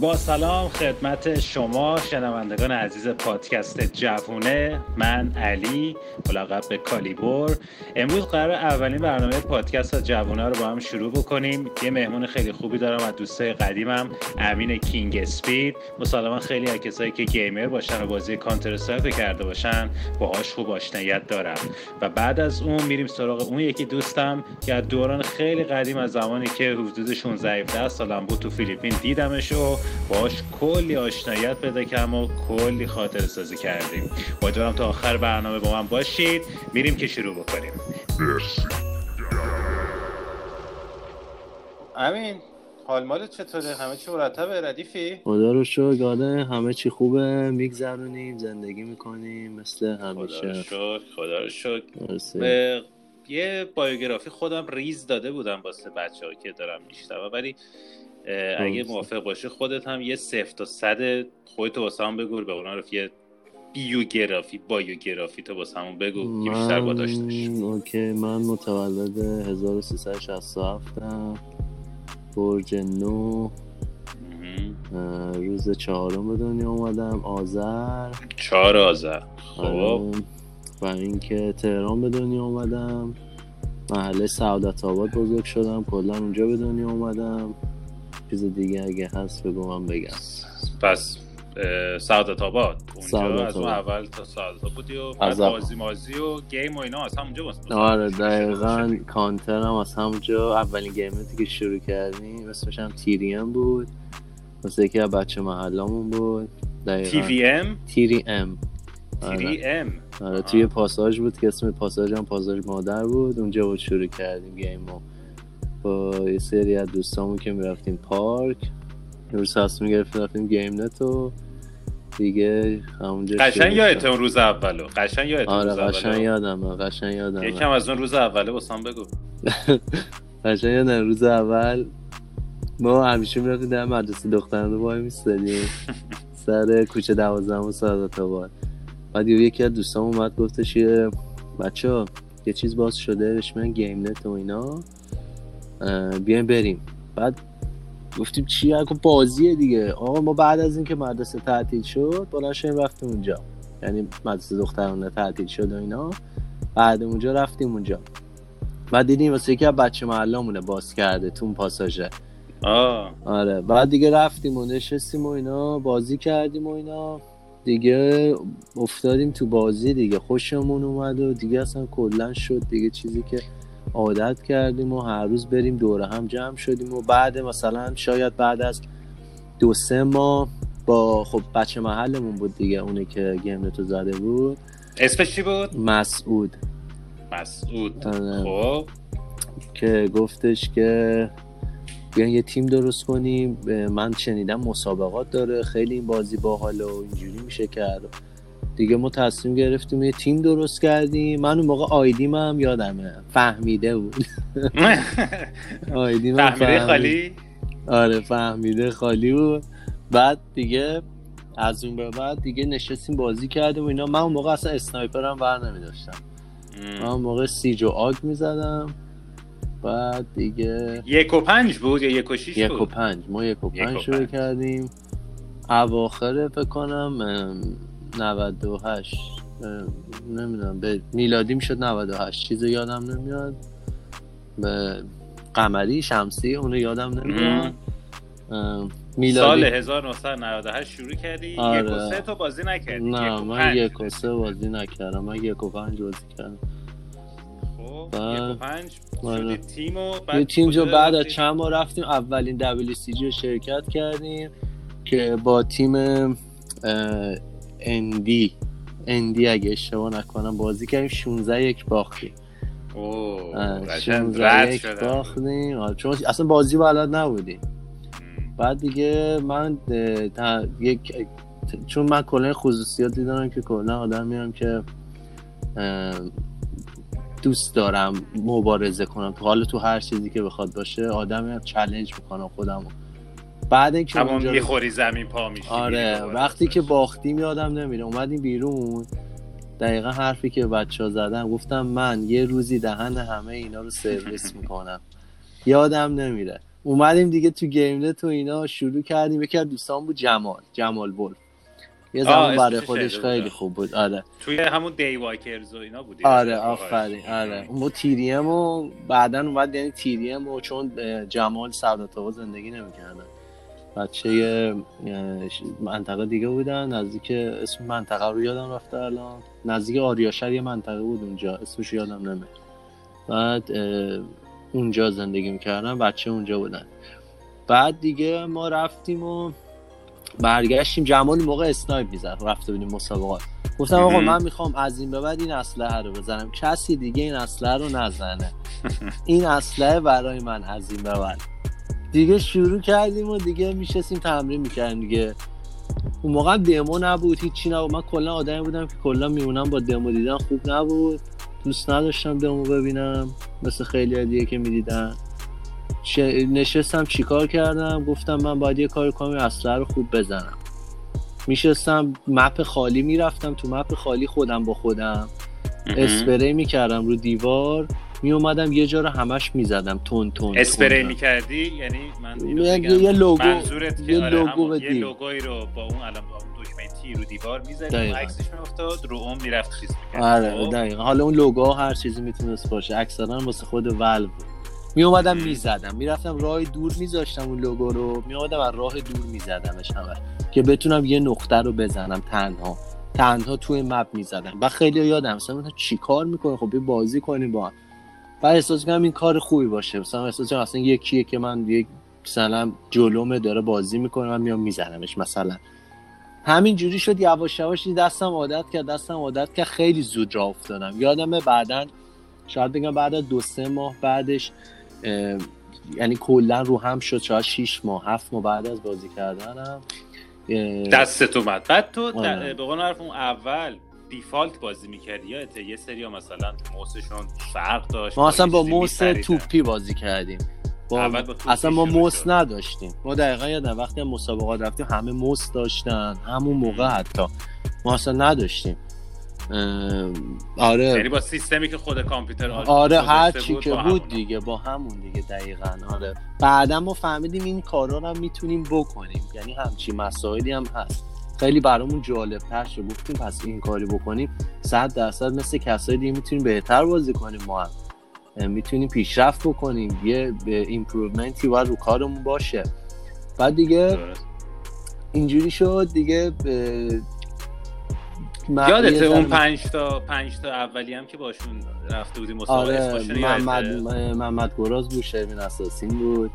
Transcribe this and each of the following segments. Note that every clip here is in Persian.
با سلام خدمت شما شنوندگان عزیز پادکست جوونه. من علی ملقب به کالیبور امروز قرار اولین برنامه پادکست جوونه رو با هم شروع بکنیم. یه مهمون خیلی خوبی دارم از دوستای قدیمم امین KING-SpEeD. مسلما خیلی از کسایی که gamer باشن و بازی Counter-Strike کرده باشن باهاش خوب آشنایت دارن. و بعد از اون میریم سراغ اون یکی دوستم که از دوران خیلی قدیم از زمانی که حدود 16 سالم بود تو فیلیپین دیدمش و باش کلی آشنایت پیدا کردم و کلی خاطر سازی کردیم. امیدوارم تا آخر برنامه با من باشید. میریم که شروع بکنیم. مرسی. امین حال مال چطوره؟ همه چی مرتبه؟ ردیفی؟ خدا رو شکر آره همه چی خوبه؟ میگذرونیم زندگی می‌کنیم مثل همیشه. خدا رو شکر خدا رو شکر. یه بایوگرافی خودم ریز داده بودم واسه بچه ها که دارم میشتم ولی اگه موافق باشه خودت هم یه صفر تا صد خودتو واسه هم بگو به اونا یه بیوگرافی بایوگرافی تو واسه همون بگو که بیشتر با داشتش اوکی من متولد 1367 هم برج نو. روز چهارم به دنیا اومدم. آذر. چهار آذر. خب. آره. و اینکه تهران به دنیا اومدم. محله سعادت آباد بزرگ شدم. کلا اونجا به دنیا اومدم. چیز دیگه اگه هست بگو من بگم. پس سعادت آباد. اونجا از اون اول تا سعادت بودی و از بازی مازی و گیم و اینا از همونجا بس آره دقیقا کانتر هم از همونجا. اولین گیمتی که شروع کردیم اسمش هم تیریم بود. واسه یکی از بچه محلامون بود. دقیقا. تی وی ام تیری ام تیری ام آره توی پاساژ بود که اسم پاساژ هم پاساژ مادر بود. اونجا بود شروع کردیم گیم با یه سری از دوستامون که می‌رفتیم پارک. روز تصمیم گرفتیم رفتیم گیم نت و دیگه همونجا قشن یادت اون روز اولو. قشن یادت آره قشن یادم قشن یادم یکم از اون روز اوله واسم بگو. قشن یادم روز اول ما همیشه می‌رفتیم در مدرسه دخترانه وای میستدیم سر کوچه دوازدهم و سعادت آباد بعد یکی از دوستام اومد گفتش یه بچه یه چیز باز شده بهش من گیم نت و اینا. بیایم بریم. بعد گفتیم چی؟ اگه بازیه دیگه. آقا ما بعد از اینکه مدرسه تعطیل شد بلند شدیم رفتیم اونجا. یعنی مدرسه دخترانه تعطیل شد و اینا. بعد اونجا رفتیم اونجا. بعد دیدیم واسه یکی از بچه محلامونه باز کرده تو اون پاساژه. آه. آره. بعد دیگه رفتیم و نشستیم و اینا بازی کردیم و اینا. دیگه افتادیم تو بازی دیگه. خوشمون اومد و دیگه اصلا کلا شد دیگه چیزی که عادت کردیم و هر روز بریم دوره هم جمع شدیم و بعد مثلا شاید بعد از دو سه ماه با خب بچه محلمون بود دیگه اونه که گیمنتو زده بود. اسمش چی بود؟ مسعود. مسعود. آره. خب. که گفتش که بیان یه تیم درست کنیم. من شنیدم مسابقات داره خیلی این بازی باحال و اینجوری میشه کرد. دیگه ما تصمیم گرفتیم یه تیم درست کردیم. من اون موقع آیدیم هم یادمه. فهمیده بود. آیدیم فهمیده خالی؟ آره فهمیده خالی بود. بعد دیگه از اون به بعد دیگه نشستیم بازی کردیم و اینا. من اون موقع اصلا اسنایپر هم بر نمی داشتم من اون موقع سیج و آگ می زدم بعد دیگه یک و پنج بود یا یک و شیش یک و پنج. ما یک و پنج شروع کردیم. اواخر فکر کنم 98 نمی‌دونم به میلادی می‌شد 98 چیز یادم نمیاد. به قمری شمسی اونو یادم نمیاد. میلادی سال 1998 شروع کردی؟ آره. یک و سه تا بازی نکردی. نه من یک و سه بازی نکردم. من یک و پنج بازی کردم. خب یک و پنج. آره. تیم و بعد تیم جو بعد از چند ماه رفتیم اولین دبلی سی جی شرکت کردیم که با تیم اندی اندی اگه اشتباه نکنم بازی کردیم 16 یک باختیم. اوه 16 یک باختیم. چون اصلا بازی بلد نبودیم. بعد دیگه من یک چون من کلا خصوصیاتی دارم که کلا آدم میام که دوست دارم مبارزه کنم. تو حال تو هر چیزی که بخواد باشه آدمی چالش می‌کنم خودمو. بعد اینکه همون می‌خوری زمین پا میشی آره وقتی که باختیم یادم نمیره اومدیم بیرون. دقیقا حرفی که بچه ها زدن گفتم من یه روزی دهن همه اینا رو سرویس می‌کنم. یادم نمیره. اومدیم دیگه تو گیم تو اینا شروع کردیم. یکی از دوستان بود جمال جمال ولف. یه زمان برای خودش خیلی خوب بود. آره. توی همون دی واکرز و اینا بودی؟ آره آفرین. آره. اون تیریم و بعدا اومد یعنی تیریم و چون جمال سعادت زندگی نمی‌کردن بچه منطقه دیگه بودن نزدیک اسم منطقه رو یادم رفته الان. نزدیک آریاشر یه منطقه بود اونجا اسمش یادم نمیاد بعد اونجا زندگی می‌کردن بچه اونجا بودن. بعد دیگه ما رفتیم و برگشتیم جمال موقع اسنایپ می‌زد رفته بودیم مسابقات. گفتم آقا من می‌خوام از این به بعد این اسلحه رو بزنم. کسی دیگه این اسلحه رو نزنه. این اسلحه برای من از این به بعد. دیگه شروع کردیم و دیگه میشستیم تمرین می‌کردیم دیگه. اون موقع دمو نبود هیچی نبود. من کلا آدمی بودم که کلا میمونم با دمو دیدن خوب نبود. دوست نداشتم دمو ببینم. مثل خیلی دیگه که می‌دیدن. نشستم چیکار کردم؟ گفتم من باید یه کار کنم اصلا رو خوب بزنم. میشستم مپ خالی می‌رفتم. تو مپ خالی خودم با خودم. اسپری می‌کردم رو دیوار. می اومدم یه جا رو همش می‌زدم تون تون اسپری می‌کردی؟ یعنی من یه لوگو یه آره لوگو یه لوگوی رو با اون الان دکمه تی رو دیوار می‌زدی عکسش میافتاد رو اون می‌رفت چیز آره خب؟ دقیقا. حالا اون لوگو هر چیزی می‌تونست باشه اکثرا واسه خود ولو. می اومدم می‌زدم. می‌رفتم راه دور میذاشتم اون لوگو رو. می اومدم از راه دور میزدمش همه که بتونم یه نقطه رو بزنم تنها. تنها توی مپ می‌زدم. و خیلی یادم مثلا چیکار می‌کنه خب بازی کنیم با هم. و احساس کنم این کار خوبی باشه. مثلا احساس کنم اصلا یکیه که من یک مثلا جلومه داره بازی می‌کنه من میام میزنمش مثلا. همین جوری شد یواش یواش دستم عادت کرد دستم عادت کرد. خیلی زود را افتادم. یادمه بعدا شاید بگم بعد از دو سه ماه بعدش یعنی کلا رو هم شد شاید 6 ماه هفت ماه بعد از بازی کردنم دستت اومد. بعد تو آره. به قول اون اول دیفالت بازی می‌کردی؟ یا یه سری مثلا موسشون فرق داشت؟ ما اصلا با موس توپی بازی کردیم. با... اصلا ما موس نداشتیم. ما دقیقا یادم وقتی مسابقات رفتیم همه موس داشتن. همون موقع حتی. ما اصلا نداشتیم. آره. یعنی با سیستمی که خود کامپیوتر آره هر چی که بود دیگه با همون دیگه دقیقا آره. بعدا ما فهمیدیم این کارا رو هم می‌تونیم بکنیم. یعنی همچی مسائلی هم هست. خیلی برامون جالب تر شد. گفتیم پس این کاری بکنیم. صد درصد مثل کسایی دیگه می‌تونیم بهتر بازی کنیم. ما هم می‌تونیم پیشرفت بکنیم. یه improvement ی باید رو کارمون باشه. بعد دیگه اینجوری شد. دیگه یادت اون پنج تا پنج تا اولی هم که باشون رفته بودیم مسابقه آره محمد محمد گراز بود شرمین اساسین بود.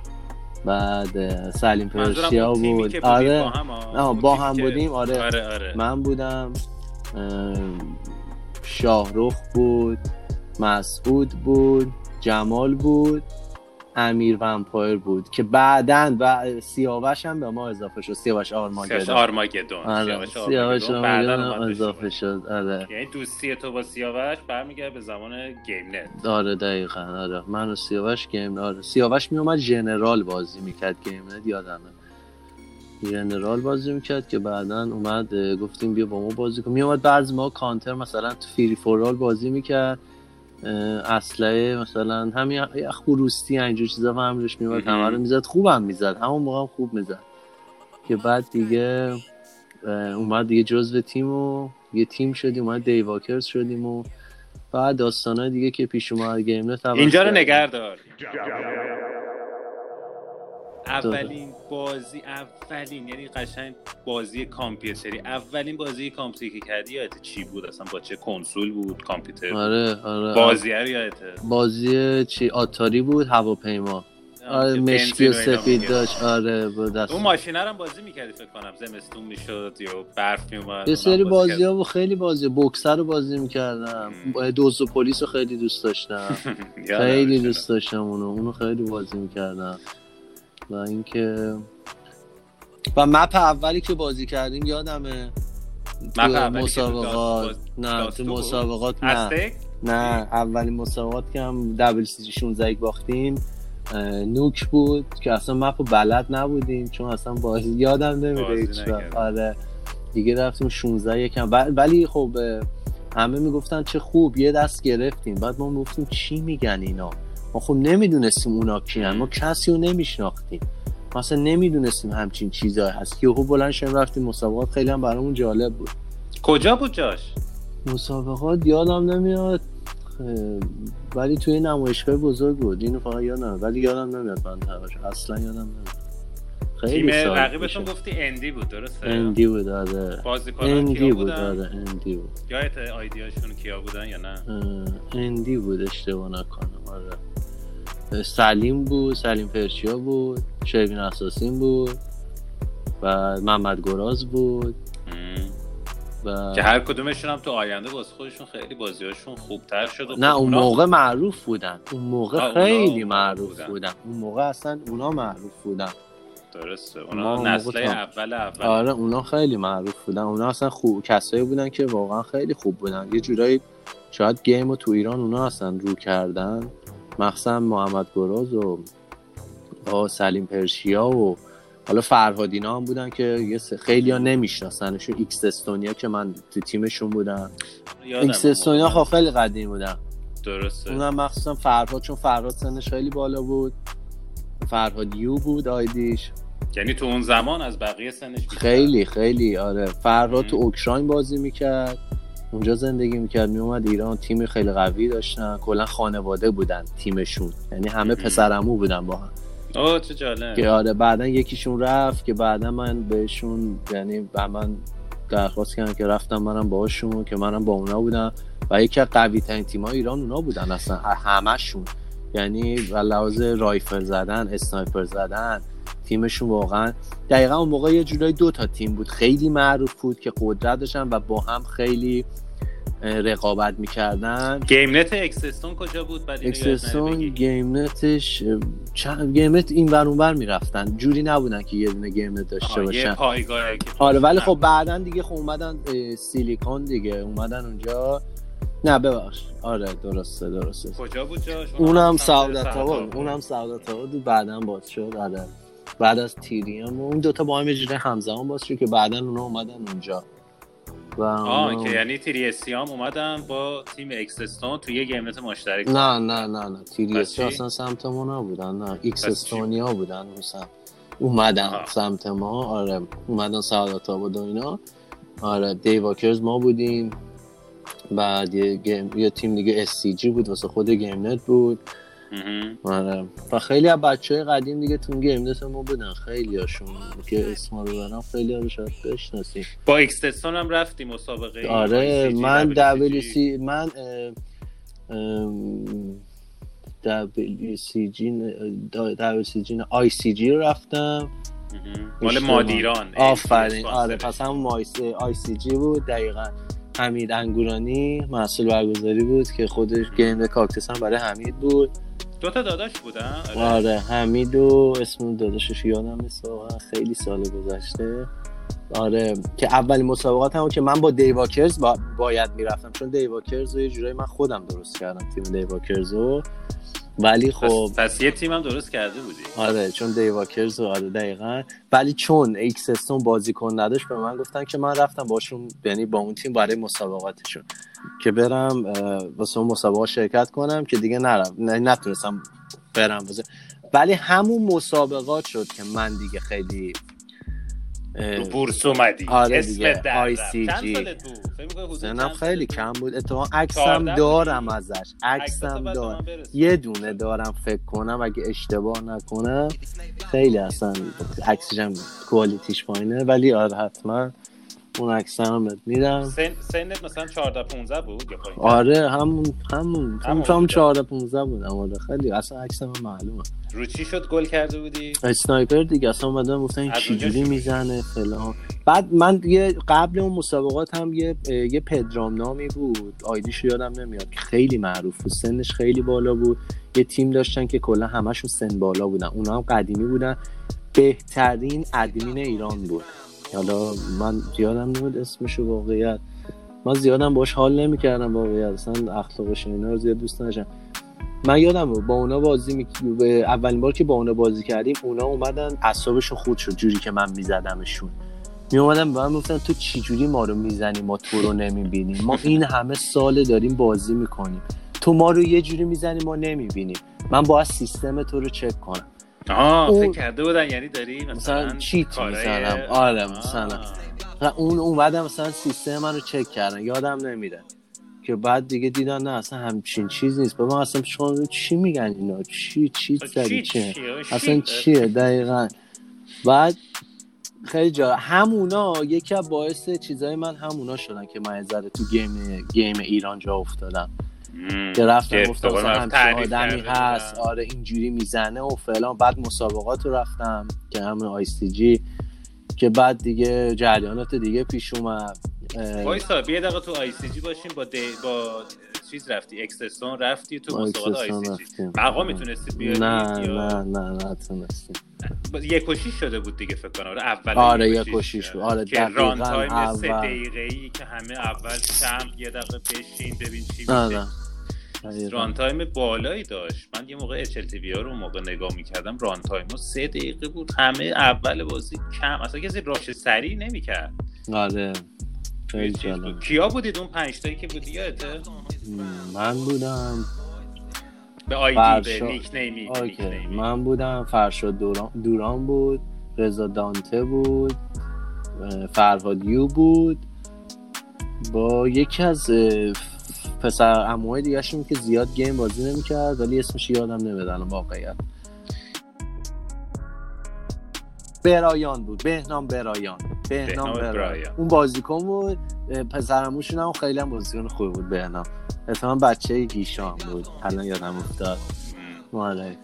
بعد سلیم پرشیا بود. آره. با هم, با هم بودیم. آره. آره, آره. من بودم. شاهرخ بود. مسعود بود. جمال بود. امیر Vampire بود که بعدا و سیاوش هم به ما اضافه شد. سیاوش Armageddon. Armageddon. آره. سیاوش Armageddon. اضافه شد. آره. یعنی دوستی تو با سیاوش برمیگرده به زمان game net. آره دقیقا. آره. من و سیاوش game آره. سیاوش میومد General بازی می‌کرد game net یادمه. General بازی می‌کرد که بعدا اومد گفتیم بیا با ما بازی کن. میومد بعضی ما کانتر مثلا تو free for all بازی می‌کرد. اسلحه مثلا همین خروستی اینجور چیزا هم روش میومد همه رو می‌زد خوبم می‌زد. همون موقع هم خوب می‌زد. که بعد دیگه اومد دیگه جزو تیم و یه تیم شدیم اومد دیواکرز شدیم و بعد داستانه دیگه که پیش اومد گیم اینجا رو نگردار اولین بازی اولین یعنی قشنگ بازی کامپیوتری. اولین بازی کامپیوتری که کردی یادت چی بود؟ اصلا با چه کنسول بود؟ کامپیوتر آره آره. بازی رو یادته بازی چی؟ آتاری بود هواپیما. آره مشکی و سفید داشت. آره دست. اون ماشینه رو بازی می‌کردی فکر کنم. زمستون می‌شد یا برف میومد یه سری بازی ها و خیلی بازی. بوکسر رو بازی می‌کردم. دوز و پلیس رو خیلی دوست داشتم. خیلی دوست داشتم اونو. اونو خیلی بازی می‌کردم. و اینکه و مپ اولی که بازی کردیم یادمه مسابقات. نه تو مسابقات نه. نه اولین مسابقات که هم دبل سی 16 باختیم. نوک بود که اصلا مپ بلد نبودیم چون اصلا بازی یادم نمیده آره دیگه رفتیم 16 یکم ولی خب همه می‌گفتن چه خوب یه دست گرفتیم. بعد ما می‌گفتیم چی میگن اینا؟ ما خب نمی‌دونستیم اونا کیان ما کسی رو نمیشناختیم. ما اصلا نمی‌دونستیم همچین چیزایی هست. یهو بلند شدیم رفتیم مسابقات خیلی هم برامون جالب بود. کجا بود جاش؟ مسابقات یادم نمیاد. ولی توی نمایشگاه بزرگ بود. اینو فقط یادم ولی یادم نمیاد من اصلا یادم نمیاد. تیم خیلی سال رقیبتون. گفتی اندی بود درسته؟ اندی بود آره. اندی بود آره اندی بود. یادت آیدیاشون کیا بودن یا نه؟ اندی بود اشتباه نکنم آره. سلیم بود سلیم پرشیا بود شیبین اساسین بود و محمد گراز بود. و که هر کدومشون هم تو آینده واسه خودشون خیلی بازیاشون خوبتر شد نه خب اون موقع معروف بودن. اون موقع خیلی معروف بودن. بودن. اون موقع اصلا اونا معروف بودن. درسته اونا اون نسل اول اول. آره اونا خیلی معروف بودن. اونا اصلا خوب کسایی بودن که واقعا خیلی خوب بودن. یه جورایی شاید گیم رو تو ایران اونا اصلا رو کردن. مخصوصا محمد گراز و با سلیم پرشیا و حالا فرهادینا هم بودن که یه خیلی ها نمیشناسنشون ایکس استونیا که من تو تیمشون بودم. ایکس استونیا. خب خیلی قدیم بودن. درسته. اونم مخصوصا فرهاد چون فرهاد سنش خیلی بالا بود. فرهاد یو بود آیدیش. یعنی تو اون زمان از بقیه سنش بیشتر. خیلی خیلی آره. فرهاد. تو اوکراین بازی می‌کرد. اونجا زندگی می‌کرد میومد ایران تیم خیلی قوی داشتن کلا خانواده بودن تیمشون. یعنی همه. پسرمو بودن با هم. اوه چه جالب. که آره بعدا یکیشون رفت که بعدا من بهشون یعنی به من درخواست کردم که رفتم منم باهاشون که منم با اونا بودم. و یکی از قوی ترین تیم‌های ایران اونا بودن اصلا همشون یعنی و لحاظ رایفل زدن اسنایپر زدن تیمشون واقعا دقیقا اون موقع یه جورایی دو تا تیم بود. خیلی معروف بود که قدرت داشتن و با هم خیلی رقابت می‌کردن. گیم نت اکسستون کجا بود؟ بعد اکسستون. گیم نتش چند گیم نت این ور اون ور می‌رفتن. جوری نبودن که یه دونه گیم نت داشته باشن. آره ولی. خب بعدا دیگه خب اومدن سیلیکون دیگه. اومدن اونجا. نه ببخش. آره درسته درسته. کجا بود جاش؟ اونم سعادت آباد اونم سعادت آباد بعدا باز شد. آره. بعد از تیریم و اون دوتا با هم یه همزمان باز شد که بعدا اونا اومدن اونجا و آه که یعنی تیری سیام اومدن با تیم اکسستون تو یه گیم نت مشترک نه نه نه نه پس تیریس چی؟ اصلا سمت ما نبودن نه؟ استونیا بودن اون سمت اومدن آها. سمت ما آره اومدن سعادت آباد و اینا آره دیواکرز ما بودیم بعد یه, گیم... یه تیم دیگه SCG بود واسه خود گیم نت بود. آره و خیلی از بچه های قدیم دیگه تو اون گیم نت ما بودن خیلی هاشون که اسما رو برم خیلی ها رو شاید بشناسیم با اکسستون هم رفتی مسابقه آره ICG، من. WC من WCG WCG ICG رو رفتم. مال. مادیران آفرین اسپانسرش. آره پس همون ICG بود دقیقا حمید انگورانی محصول برگزاری بود که خودش گیم کاکتس هم برای حمید بود. دو تا داداش بودن؟ آره حمید و اسم داداشش یادم نیست خیلی سال گذشته. آره که اولین مسابقات هم که من با دیواکرز با... باید می‌رفتم چون دیواکرز رو یه جورایی من خودم درست کردم تیم دیواکرز رو. ولی خب پس, یه تیم هم درست کرده بودی. آره چون دیواکرز رو آره دقیقا. ولی چون اکسستون بازیکن نداشت به من گفتن که من رفتم باشون یعنی با اون تیم برای مسابقاتشون. که برم واسه اون مسابقه شرکت کنم که دیگه نرم نه نتونستم برم. واسه ولی همون مسابقات شد که من دیگه خیلی رو بورس اومدی. آره در بود فکر می‌کنی حدود سنم خیلی کم بود. اتفاقا عکسم 14 دارم؟ ازش. عکسم دارم. یه دونه دارم فکر کنم اگه اشتباه نکنم. خیلی اصلا عکسش هم کوالیتیش پایینه. ولی آره حتما اون عکس هم میدم. سن سنت مثلا 14 15 بود یا پایین؟ آره همون همون. همون هم بود. 14 15 بودم آره خیلی اصلا عکسم معلومه. رو چی شد گل کرده بودی؟ اسنایپر دیگه. اصلا اومدن گفتن این چجوری می‌زنه فلان. بعد من یه قبل اون مسابقات هم یه یه پدرام نامی بود. آیدیش یادم نمیاد. که خیلی معروف بود. سنش خیلی بالا بود. یه تیم داشتن که کلا همشون سن بالا بودن. اونا هم قدیمی بودن. بهترین ادمین ایران بود. حالا من یادم نمیاد اسمشو واقعیت. من زیادم باش حال نمی‌کردم واقعیت. اصلا اخلاقش اینا رو زیاد دوست نداشتم. من یادم با اونا بازی می... اولین بار که با اونا بازی کردیم اونا اومدن اعصابشون خود شد جوری که من میزدمشون. می اومدن به من می‌گفتن تو چی جوری ما رو می‌زنی؟ ما تو رو نمی‌بینیم. ما این همه سال داریم بازی می‌کنیم. تو ما رو یه جوری می‌زنی ما نمی‌بینیم. من باید سیستم تو رو چک کنم. آه اون- فکر کرده بودن یعنی داری مثلا, مثلا چیت کارهای- می‌زنم آره. مثلا. و اون اومدم مثلا سیستم من رو چک کردن. یادم نمیره. که بعد دیگه دیدن نه اصلا همچین چیز نیست. بابا اصلا شما چی میگن اینا؟ چی چی چیت زدی چیه؟ چیه؟ اصلا. چیه؟ دقیقا. بعد خیلی جا همونا یکی از باعث چیزای من همونا شدن که من ذره تو گیم گیم ایران جا افتادم. که رفتم گفتم مثلا آدمی هست بودن. آره اینجوری می‌زنه و فلان. بعد مسابقات رو رفتم که همون ICG که بعد دیگه جریانات دیگه پیش اومد. وایسا بیا دقیقه تو ICG باشیم با دی... با چیز رفتی اکسستون رفتی تو مسابقات ICG. رفتیم. مقام می‌تونستی بیاری نه یا- نه نه نه تونستیم با- یک و شیش شده بود دیگه فکر کنم. آره اول آره، یک و شیش بود. آره، که دقیقاً round time سه اول. دقیقه ای که همه اول کمپ یه دقیقه بشین ببین چی میشه. round time بالایی داشت. من یه موقع HLTV ها رو موقع نگاه می‌کردم round time سه دقیقه بود. همه اول بازی کم اصلا کسی rush سریع نمی‌کرد. آره. کیا بودید اون پنج تایی که بودی؟ یادته من بودم. به ID. به nickname ی nick اوکی. name ی. من بودم. فرشاد دوران, دوران بود. رضا دانته بود. فرهاد یو بود. با یکی از پسر اموهای دیگه که زیاد گیم بازی نمی‌کرد ولی اسمش یادم نمیدن واقعیت. برایان بود. بهنام برایان. بهنام برایان. برایان. اون بازیکن بود. پسرموشون هم خیلی هم بازیکن خوبی بود بهنام. اتفاقا بچه گیشان بود. الان یادم افتاد. م. آره.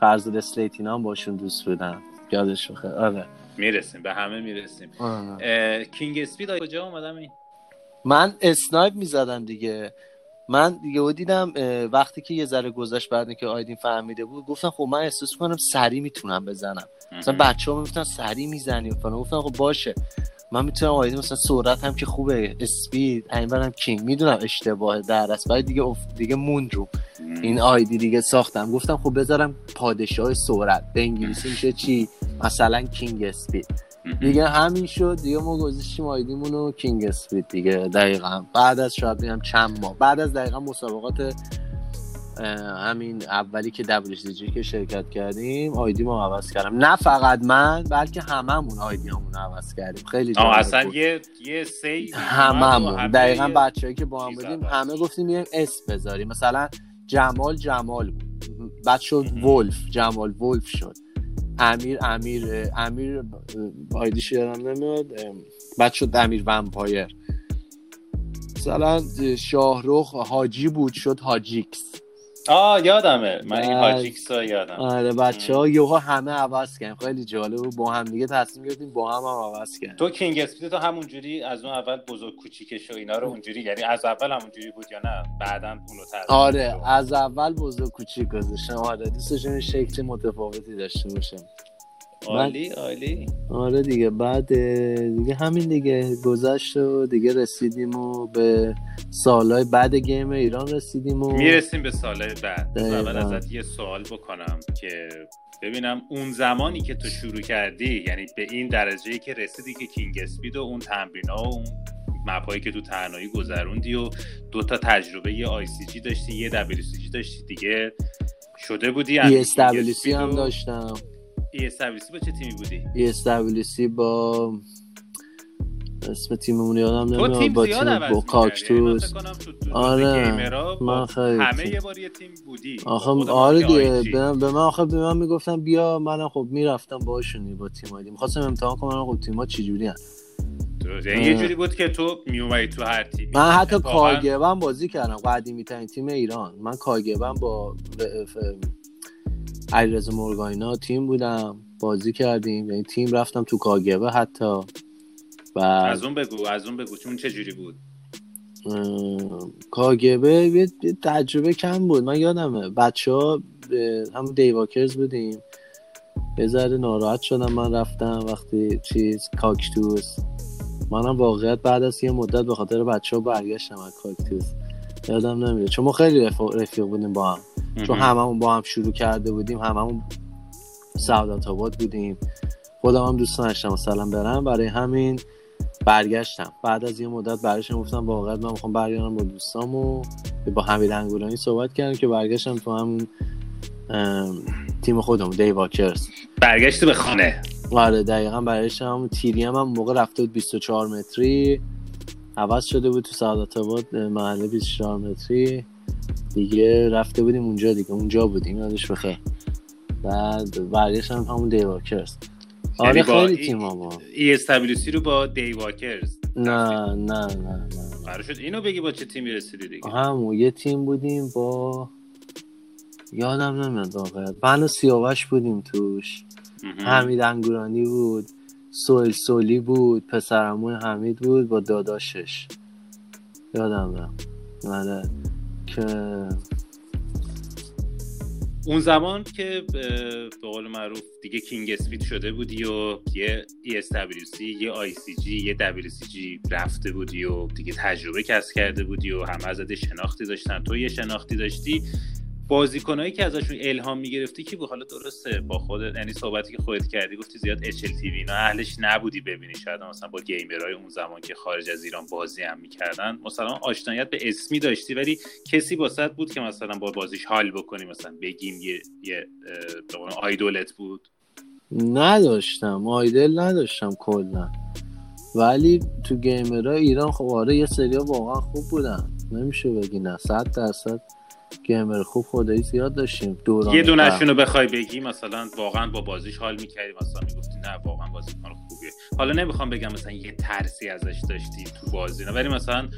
فرزاد اسلیتینا هم باشون دوست بودم یادش بخیر آره. می‌رسیم. به همه می‌رسیم. آره. کینگ اسپید کجا اومدم این؟ من snipe می‌زدم دیگه. من دیگه دیدم وقتی که یه ذره گذشت بعد اینکه آیدین فهمیده بود گفتم خب من احساس کنم سریع می‌تونم بزنم. مثلا بچه ها می‌گفتن سریع می‌زنی فلان. گفتم خب باشه. من می‌تونم آیدیم مثلا سرعت هم که خوبه speed هم king. می‌دونم اشتباه در است ولی دیگه افت دیگه موند رو. این آیدی دیگه ساختم. گفتم خب بذارم پادشاه سرعت به انگلیسی میشه چی؟ مثلا کینگ اسپید. دیگه همین شد. دیگه ما گذاشتیم آیدیمون رو کینگ اسپید دیگه دقیقا. بعد از شاید بگم چند ماه. بعد از دقیقا مسابقات همین اولی که WCG که شرکت کردیم آیدی ما عوض کردم. نه فقط من بلکه هممون آیدی همون عوض کردیم. خیلی جالب اصلا بود. یه یه سی هممون. دقیقا همه بچه‌ای که با هم بودیم همه گفتیم یه اسم بذاریم. مثلا جمال جمال بود. بعد شد. ولف. جمال ولف شد. امیر امیر امیر آیدیش یادم نمیاد. بعد شد امیر ومپایر. مثلا اه، شاهرخ حاجی بود شد حاجیکس. آه یادمه. من این حاجیکس ها یادم. آره بچه ها یهو همه عوض کردیم خیلی جالب بود. با هم دیگه تصمیم گرفتیم با هم هم عوض کردیم تو کینگ اسپید تو همونجوری از اون اول بزرگ کوچیکش و اینا رو اونجوری یعنی از اول همونجوری بود یا نه؟ بعدا اونو آره؟ از اول بزرگ کوچیک گذاشتم آره دوست داشتم شکل متفاوتی داشته باشه عالی عالی. آره دیگه بعد دیگه همین دیگه گذشت و دیگه رسیدیم و به سالهای بعد گیم ایران رسیدیم و می‌رسیم به سالهای بعد. اول. ازت یه سوال بکنم که ببینم اون زمانی که تو شروع کردی یعنی به این درجه که رسیدی که کینگ اسپید و اون تمرین و اون مپایی که تو تنهایی گذروندی و دو تا تجربه یه آی سی جی داشتی یه دبلیو سی جی داشتی دیگه شده بودی ای هم داشتم. ای استبلیسی با چه تیمی بودی ای استبلیسی با اسم تیممون یادم نمیاد تیم با تیم با. یعنی من کاکتوس آره. من خیلی همه تیم. یه بار یه تیم بودی آخه آره دیگه. به من, من آخه به من می‌گفتن بیا منم خب می‌رفتم باشونی با تیم آیدی می‌خواستم امتحان کنم خب تیم‌ها چجوری هن. تو- یعنی یه جوری بود که تو میومدی تو هر تیمی من حتی کاگبم بازی کردم قدیمی ترین تیم ایران من کاگبم با علیرضا مورگاینا تیم بودم بازی کردیم. یعنی تیم رفتم تو کاگبه حتی. و از اون بگو از اون بگو چون چه جوری بود کاگبه یه تجربه کم بود. من یادمه بچه ها همون دیواکرز بودیم. یه ذره ناراحت شدم من رفتم وقتی چیز کاکتوس. منم واقعیت بعد از یه مدت به خاطر بچه ها برگشتم از کاکتوس. یادم نمیاد چون ما خیلی رفیق, رفیق بودیم با هم. چون هممون با هم شروع کرده بودیم هممون سعادت آباد بودیم. خودم هم دوست داشتم مثلا برم برای همین برگشتم. بعد از یه مدت برگشتم گفتم واقعا من می‌خوام برگردم با دوستام و با حمید انگولانی صحبت کردم که برگشتم تو همون تیم خودم دی واکرز برگشت به خانه. آره دقیقا برایش هم تیری هم, هم موقع رفته بود 24 متری. عوض شده بود تو سعادت آباد محله 24 متری. دیگه رفته بودیم اونجا دیگه اونجا بودیم یادش بخیر بعد برگشت هم همون دی واکرز آره یعنی خیلی تیم ها ای استابیلیسی رو با دی واکرز نه نه نه نه. قرار شد اینو بگی با چه تیمی رسیدی دیگه؟ همون یه تیم بودیم با یادم نمیاد واقعا من و سیاوش بودیم توش. حمید انگورانی بود سویل سولی بود پسرموی حمید بود با داداشش. یادم نه که اون زمان که به قول معروف دیگه کینگ اسپید شده بودی و یه ESWC یه ICG یه WCG رفته بودی و دیگه تجربه کسب کرده بودی و همه ازت شناختی داشتن. تو یه شناختی داشتی بازیکنایی که ازشون الهام می‌گرفتی که حالا درسته با خود یعنی صحبتی که خودت کردی گفتی زیاد اچ ال تی اهلش نبودی ببینی. شاید مثلا با گیمرهای اون زمان که خارج از ایران بازی هم می‌کردن مثلا آشنایت به اسمی داشتی ولی کسی واسط بود که مثلا با بازیش حال بکنی مثلا بگیم یه یه آیدولت بود. نداشتم. آیدل نداشتم کلا. ولی تو گیمرهای ایران خب آره یه سریا واقعا خوب بودن. نمیشه بگی نه. صد درصد گیمر خوب خدایی زیاد داشتیم دوران یه دونشون رو بخوای بگی مثلا واقعا با بازیش حال می‌کردی مثلا می‌گفتی نه واقعا بازیکن خوبیه. حالا نمی‌خوام بگم مثلا یه ترسی ازش داشتی تو بازی نه ولی مثلا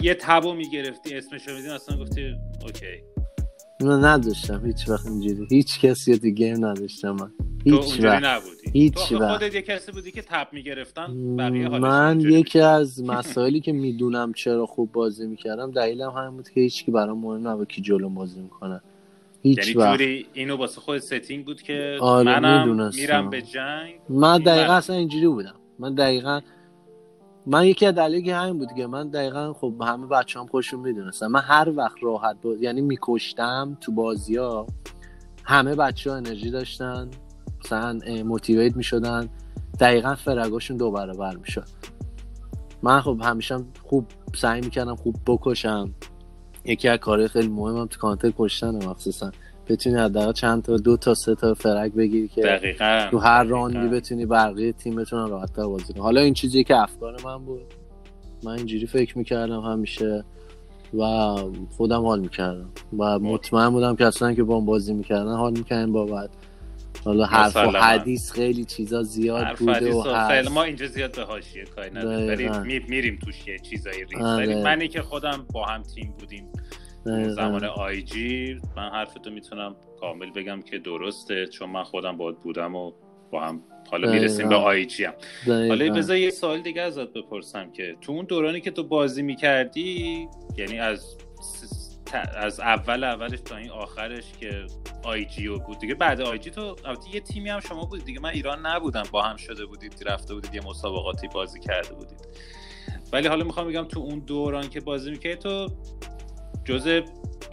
یه تبو می‌گرفتی اسمش رو میدی مثلا گفتی اوکی. نه نداشتم هیچ وقت اینجوری. هیچ کسی تو game نداشتم من. هیچ وقت. نبودی. هیچ وقت. خودت یه کسی بودی که تپ می‌گرفتن بقیه من یکی از مسائلی که می‌دونم چرا خوب بازی می‌کردم دلیلم همین بود که هیچکی برام مهم نبود کی جلو بازی می‌کنه. هیچ یعنی وقت. جوری اینو واسه خود setting بود که آره منم. میرم به جنگ من دقیقا اصلا اینجوری بودم. من دقیقا من یکی از دلایلی همین بود که من دقیقا خب همه بچه هم خودشون می‌دونستم من هر وقت راحت بود یعنی میکشتم تو بازی ها همه بچه ها انرژی داشتن. مثلا موتیویت می‌شدن. دقیقا فرگاشون دو برابر می‌شد. من خب همیشه خوب سعی می‌کردم خوب بکشم. یکی از کارهای خیلی مهمم تو کانتر کشتن مخصوصا. بتونی حداقل چند تا دو تا سه تا فرق بگیری که دقیقا تو هر راندی بتونی بقیه تیمتون راحت تر بازی حالا این چیزی که افکار من بود. من اینجوری فکر می‌کردم همیشه و خودم حال می‌کردم و مطمئن بودم که اصلا که با بازی می‌کردن حال می‌کردن بابت. حالا حرف و حدیث خیلی چیزا زیاد بوده و هست ما اینجا زیاد به حاشیه کاری نداریم. میریم توش یه چیزایی ریز. ولی منی که خودم با هم تیم بودیم. زمان آی جی من حرفتو می‌تونم کامل بگم که درسته چون من خودم باید بودم و با هم حالا می‌رسیم به آی جی هم حالا بذار یه سوال دیگه ازت بپرسم که تو اون دورانی که تو بازی می‌کردی یعنی از از اول اولش تا این آخرش که آی جی بود دیگه بعد آی جی تو یه تیمی هم شما بودید دیگه من ایران نبودم با هم شده بودید رفته بودید یه مسابقاتی بازی کرده بودید. ولی حالا می‌خوام بگم تو اون دوران که بازی می‌کردی تو جزء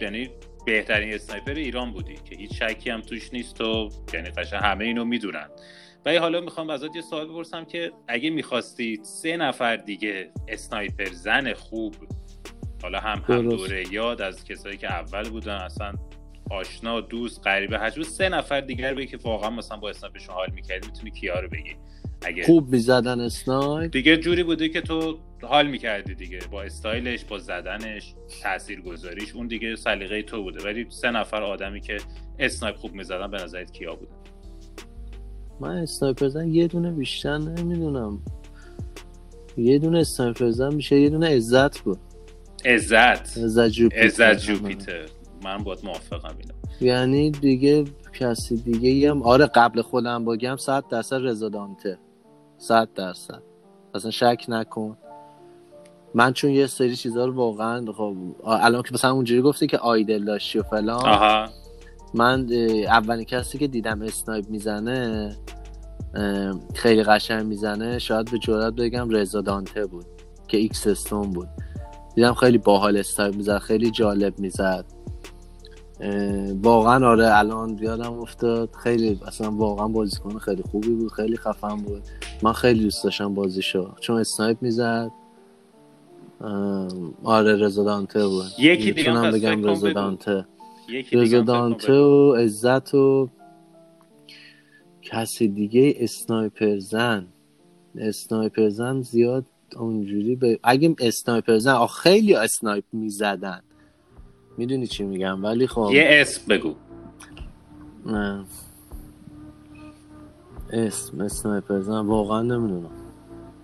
یعنی بهترین sniper ایران بودی که هیچ شکی هم توش نیست و یعنی قشنگ همه اینو می‌دونن. ولی حالا می‌خوام ازت یه سوال بپرسم که اگه می‌خواستید سه نفر دیگه sniper زن خوب حالا هم هم دوره یاد از کسایی که اول بودن اصلا آشنا دوست غریبه هجو سه نفر دیگه بگی که واقعا مثلا با snipe شون حال می‌کردی می‌تونی کیا رو بگی؟ اگه خوب می‌زدن snipe. دیگه جوری بوده که تو حال می‌کردی دیگه با استایلش با زدنش تاثیر گذاریش اون دیگه سلیقه تو بوده. ولی سه نفر آدمی که snipe خوب می‌زدن به نظرت کیا بودن؟ من sniper زن یه دونه بیشتر نمی‌دونم. یه دونه اسنایپر زن میشه یه دونه عزت بود. عزت. عزت جوپیتر. عزت جوپیتر. من باید موافقم اینا یعنی دیگه کسی دیگه هم آره قبل خودم بگم 100 درصد رضا دانته 100 درصد. اصلا شک نکن. من چون یه سری چیزا رو واقعا خب الان که مثلا اونجوری گفتی که آیدل داشتی و فلان. آها. من اولین کسی که دیدم اسنایپ می‌زنه خیلی قشنگ می‌زنه شاید به جرات بگم رضا دانته بود که اکسستون بود. دیدم خیلی باحال snipe می‌زد خیلی جالب می‌زد. واقعا آره الان یادم افتاد. خیلی اصلا واقعا بازیکن خیلی خوبی بود خیلی خفن بود. من خیلی دوست داشتم بازیشو چون snipe می‌زد. آره رضا دانته بود. یکی دیگه بگم هم فکر کن دانته بگو. و عزت و کسی دیگه sniper زن. sniper زن زیاد اونجوری به اگه sniper زن آخ خیلی snipe می‌زدن. می‌دونی چی میگم ولی خب یه اسم بگو. نه. اسم sniper زن واقعا نمی‌دونم.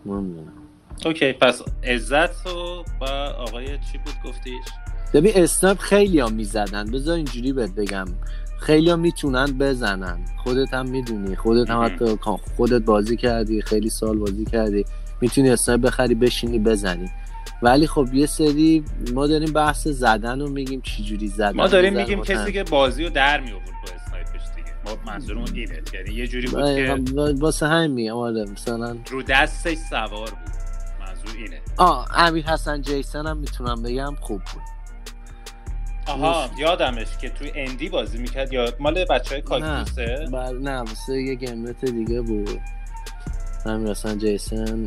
نمی‌دونم. OK پس عزت و با آقای چی بود گفتیش؟ ببین snipe خیلی ها می‌زدن. بذار اینجوری بهت بگم. خیلی ها می‌تونن بزنن. خودت هم می‌دونی. خودت هم. حتی خودت بازی کردی خیلی سال بازی کردی. می‌تونی اسنایپ بخری بشینی بزنی. ولی خب یه سری ما داریم بحث زدن رو میگیم چی جوری زدن ما داریم میگیم کسی که بازی رو در می آورد با اسنایپش دیگه. ما منظورمون اینه یعنی یه جوری بود که واسه همین میگم آره مثلا رو دستش سوار بود. منظور اینه. آه امیر حسن جیسن هم می‌تونم بگم خوب بود. آها یادمش که توی اندی بازی می‌کرد یا مال بچه های نه کاکتوسه بر... نه واسه یه گیمت دیگه بود. امیر حسن جیسن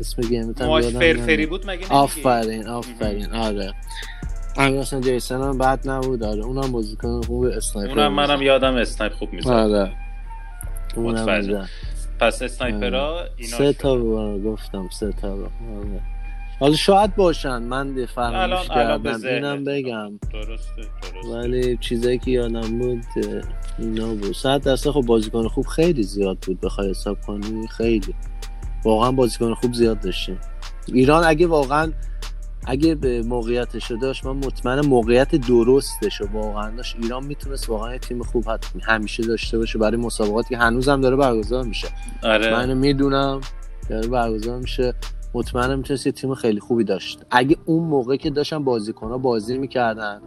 اسم گیمت هم ماش یادم فرفری. بود مگه نمیگی؟ آفرین آفرین آره امیر حسن جیسن هم بد نبود آره اونم بازیکن خوب اسنایپر اونم. منم یادم اسنایپ خوب می‌زد آره اونم. پس اسنایپرها اینا سه. تا بود، گفتم سه تا. آره. حالا شاید باشن. من فراموش کردم. اینم بگم. درسته درسته. ولی چیزایی که یادم بود اینا بود. صد درصد خب بازیکن خوب خیلی زیاد بود بخوای حساب کنی خیلی. واقعا بازیکن خوب زیاد داشتیم. ایران اگه واقعا اگه به موقعیتش رو داشت من مطمئن موقعیت درستش رو واقعا داشت. ایران می‌تونست واقعا یه تیم خوب همیشه داشته باشه. برای مسابقاتی که هنوزم داره برگزار میشه. آره. من می‌دونم. داره برگزار میشه. مطمئنم می‌تونست یه تیم خیلی خوبی داشت. اگه اون موقع که داشتن بازیکنها بازی می‌کردن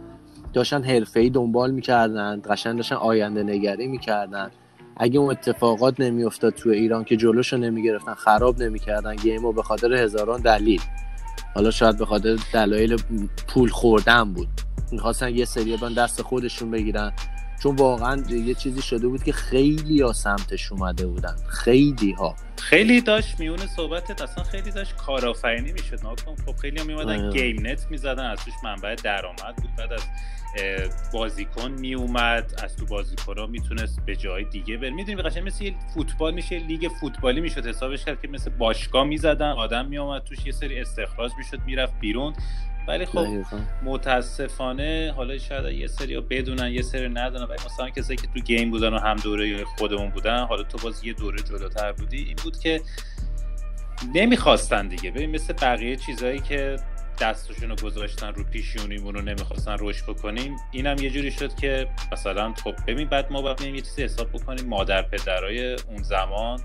داشتن حرفه‌ای دنبال می‌کردن قشنگ داشتن آینده نگری می‌کردن. اگه اون اتفاقات نمیافتاد تو ایران که جلوشو نمی‌گرفتن خراب نمی‌کردن گیمو به خاطر هزاران دلیل. حالا شاید به خاطر دلایل پول خوردن بود. می‌خواستن یه سری دست خودشون بگیرن. چون واقعا یه چیزی شده بود که خیلی ها سمتش اومده بودن. خیلی ها. خیلی داشت میون صحبتت اصلا خیلی داشت کارآفرینی می‌شد ناکن خب خیلی هم میومدن آره. گیم نت می‌زدن از توش منبع درآمد بود. بعد از بازیکن میومد از تو بازیکنها می‌تونست به جای دیگه بره. می‌دونی قشنگ مثل یه فوتبال میشه لیگ فوتبالی می‌شد. حسابش کرد که مثل باشگاه می‌زدن آدم میومد توش یه سری استخراج می‌شد می‌رفت بیرون. ولی خب. متاسفانه حالا شاید یه سری بدونن یه سری ندونن ولی مثلا کسایی که تو گیم بودن و هم دوره خودمون بودن حالا تو باز یه دوره جلوتر بودی این بود که نمی‌خواستن دیگه ببین مثل بقیه چیزایی که دستشون رو گذاشتن رو پیشونیمون رو نمی‌خواستن رشد بکنیم اینم یه جوری شد که مثلا خب ببین بعد ما باید یه چیزی حساب بکنیم مادر پدرای اون زمان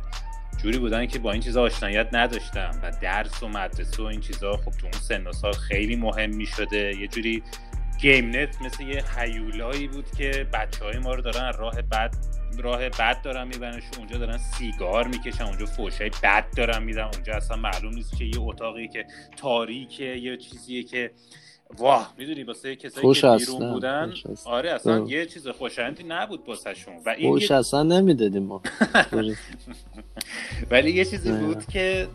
جوری بودن که با این چیزا آشنایت نداشتن و درس و مدرسه و این چیزا خب تو اون سن و سال خیلی مهم می شده یه جوری گیم نت مثل یه حیولایی بود که بچه های ما رو دارن راه بد راه بد دارن میبرنش. اونجا دارن سیگار می‌کشن اونجا فوشای بد دارن میدن. اونجا اصلا معلوم نیست که یه اتاقی که تاریکه یه چیزیه که واه می‌دونی واسه کسایی خوش که بیرون بودن خوش. آره اصلا. یه چیز خوشایندی نبود واسهشون و این خوش یه اصلا نمی‌دادیم ما ولی یه چیزی. بود که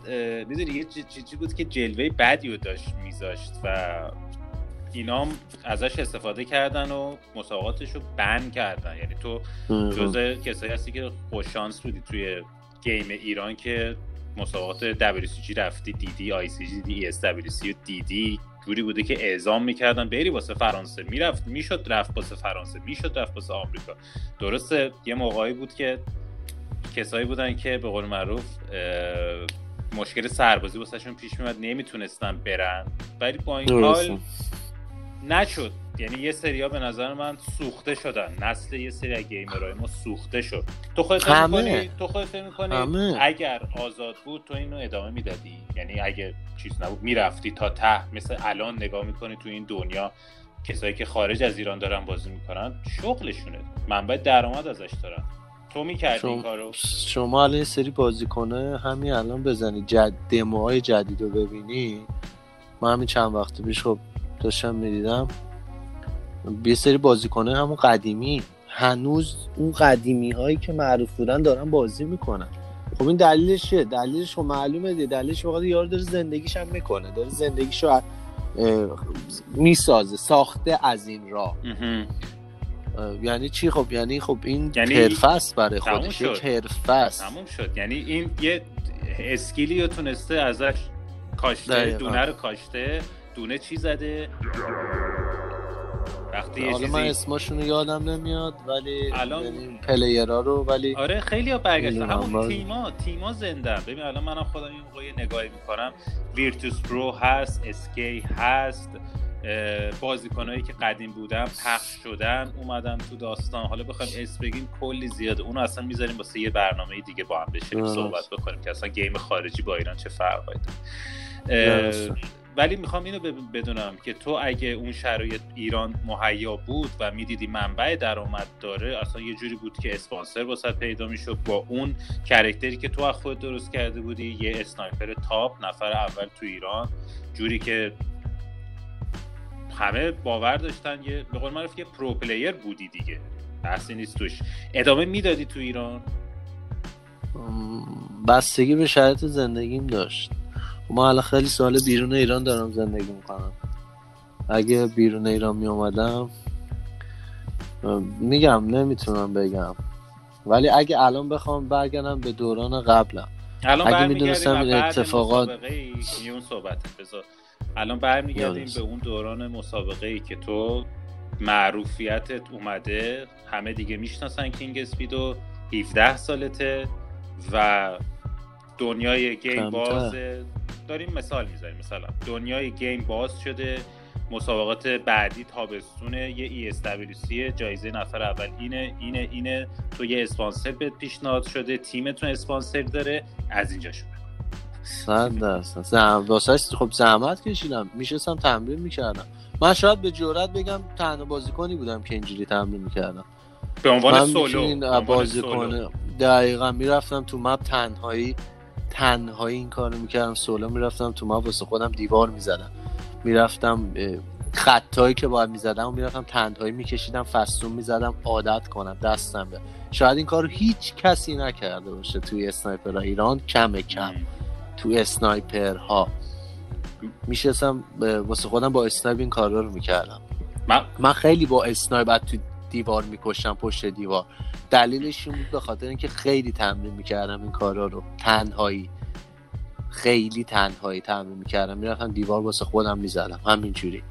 می‌دونی یه چی- چیزی بود که جلوه بدی رو داشت میذاشت و اینام ازش استفاده کردن و مسابقاتش رو بن کردن یعنی تو جزء کسایی هستی که خوششانس بودی توی گیم ایران که مسابقات WCG رفتی دیدی ICG دیدی ESWC دیدی جوری بوده که اعزام می‌کردن بری واسه فرانسه. می‌رفت می‌شد رفت واسه فرانسه می‌شد رفت واسه آمریکا. درسته یه موقعی بود که کسایی بودن که به قول معروف مشکل سربازی واسهشون پیش میاد نمی‌تونستن برن. ولی با این. حال نشد. یعنی یه سریا به نظر من سوخته شدن. نسل یه سری از گیمرهای ما سوخته شد. تو خودت فکر. می‌کنی تو خودت فکر می‌کنی. اگر آزاد بود تو اینو ادامه می‌دادی؟ یعنی اگه چیز نبود می‌رفتی تا ته. مثل الان نگاه می‌کنی تو این دنیا کسایی که خارج از ایران دارن بازی می‌کنن شغلشونه. منبع درآمد ازش دارن. تو می‌کردی این شما, کارو؟ شما الان یه سری بازیکنه همین الان بزنی. جد... دموهای جدید رو ببینی. من همین چند وقت پیش خب داشتم می‌دیدم. یه سری بازیکنه همون قدیمی هنوز اون قدیمی هایی که معروف بودن دارن بازی می‌کنن. خب این دلیلش چیه؟ دلیلش خب معلومه دیگه. دلیلش واقعا یارو داره زندگیش هم می‌کنه. داره زندگیشو اه، می‌سازه ساخته از این راه. یعنی چی؟ خب یعنی خب این یعنی حرفه است برای خودش. یک حرفه است تموم شد. یعنی این یه اسکیلی رو تونسته ازش کاشته. دونه رو کاشته. دونه چی زده؟ وقتی یه من چیزی اسمشون رو یادم نمیاد ولی الان- یعنی پلیرها رو ولی آره خیلی ها برگشتن. همون باز- تیما تیما زندن ببین الان منم خودم این موقع یه نگاهی می‌کنم. ویرتوس پرو هست اسکی هست. بازیکنایی که قدیم بودن پخش شدن اومدن تو داستان. حالا بخوایم اسم بگیم کلی زیاده. اونو اصلا می‌ذاریم واسه یه برنامه دیگه با هم درست. صحبت بکنیم که اصلا game خارجی با ایران چه فرقایی داره. ولی می‌خوام اینو بدونم که تو اگه اون شرایط ایران مهیا بود و می‌دیدی منبع درآمد داره اصلا یه جوری بود که اسپانسر واسه پیدا می‌شد با اون character ی که تو از خود درست کرده بودی یه sniper top نفر اول تو ایران جوری که همه باور داشتن یه به قول معروف یه pro player بودی دیگه. بحثی نیست توش. ادامه می‌دادی تو ایران؟ بستگی به شرایط زندگیم داشت. ما الان خیلی سال بیرون ایران دارم زندگی می‌کنم. اگه بیرون ایران می اومدم میگم نمی‌تونم بگم. ولی اگه الان بخوام برگردم به دوران قبلم. الان اگه می‌دونستم این اتفاقات- اون صحبت. الان برمیگردیم به اون دوران مسابقه ای که تو معروفیتت اومده. همه دیگه می‌شناسن King Speed و 17 سالته و دنیای game کمتر. باز داریم مثال می‌ذاریم مثلا دنیای game باز شده مسابقات بعدی تابستونه یه ESL جایزه نفر اول اینه اینه اینه. تو یه اسپانسر بهت پیشنهاد شده تیمتون اسپانسر داره. از اینجا شروع. صد درصد. واسهش خب زحمت کشیدم. میشستم تمرین می‌کردم. من شاید به جرات بگم تنها بازیکنی بودم که اینجوری تمرین می‌کردم. به عنوان سولو. بازیکن. دقیقا می‌رفتم تو مپ تنهایی. تنهایی این کارو می‌کردم سولو می‌رفتم تو مپ واسه خودم دیوار می‌زدم. می‌رفتم خطایی که باید می‌زدم و می‌رفتم تنهایی میکشیدم فستون می‌زدم عادت کنم دستم به. شاید این کارو هیچ کسی نکرده باشه توی sniper ایران کم کم تو sniper ها میشستم واسه خودم با snipe این کارا رو می‌کردم. من من خیلی با snipe تو دیوار میکشتم پشت دیوار. دلیلش این بود به خاطر اینکه خیلی تمرین می‌کردم این کارا رو. تنهایی. خیلی تنهایی تمرین می‌کردم. می‌رفتم دیوار واسه خودم می‌زدم. همینجوری.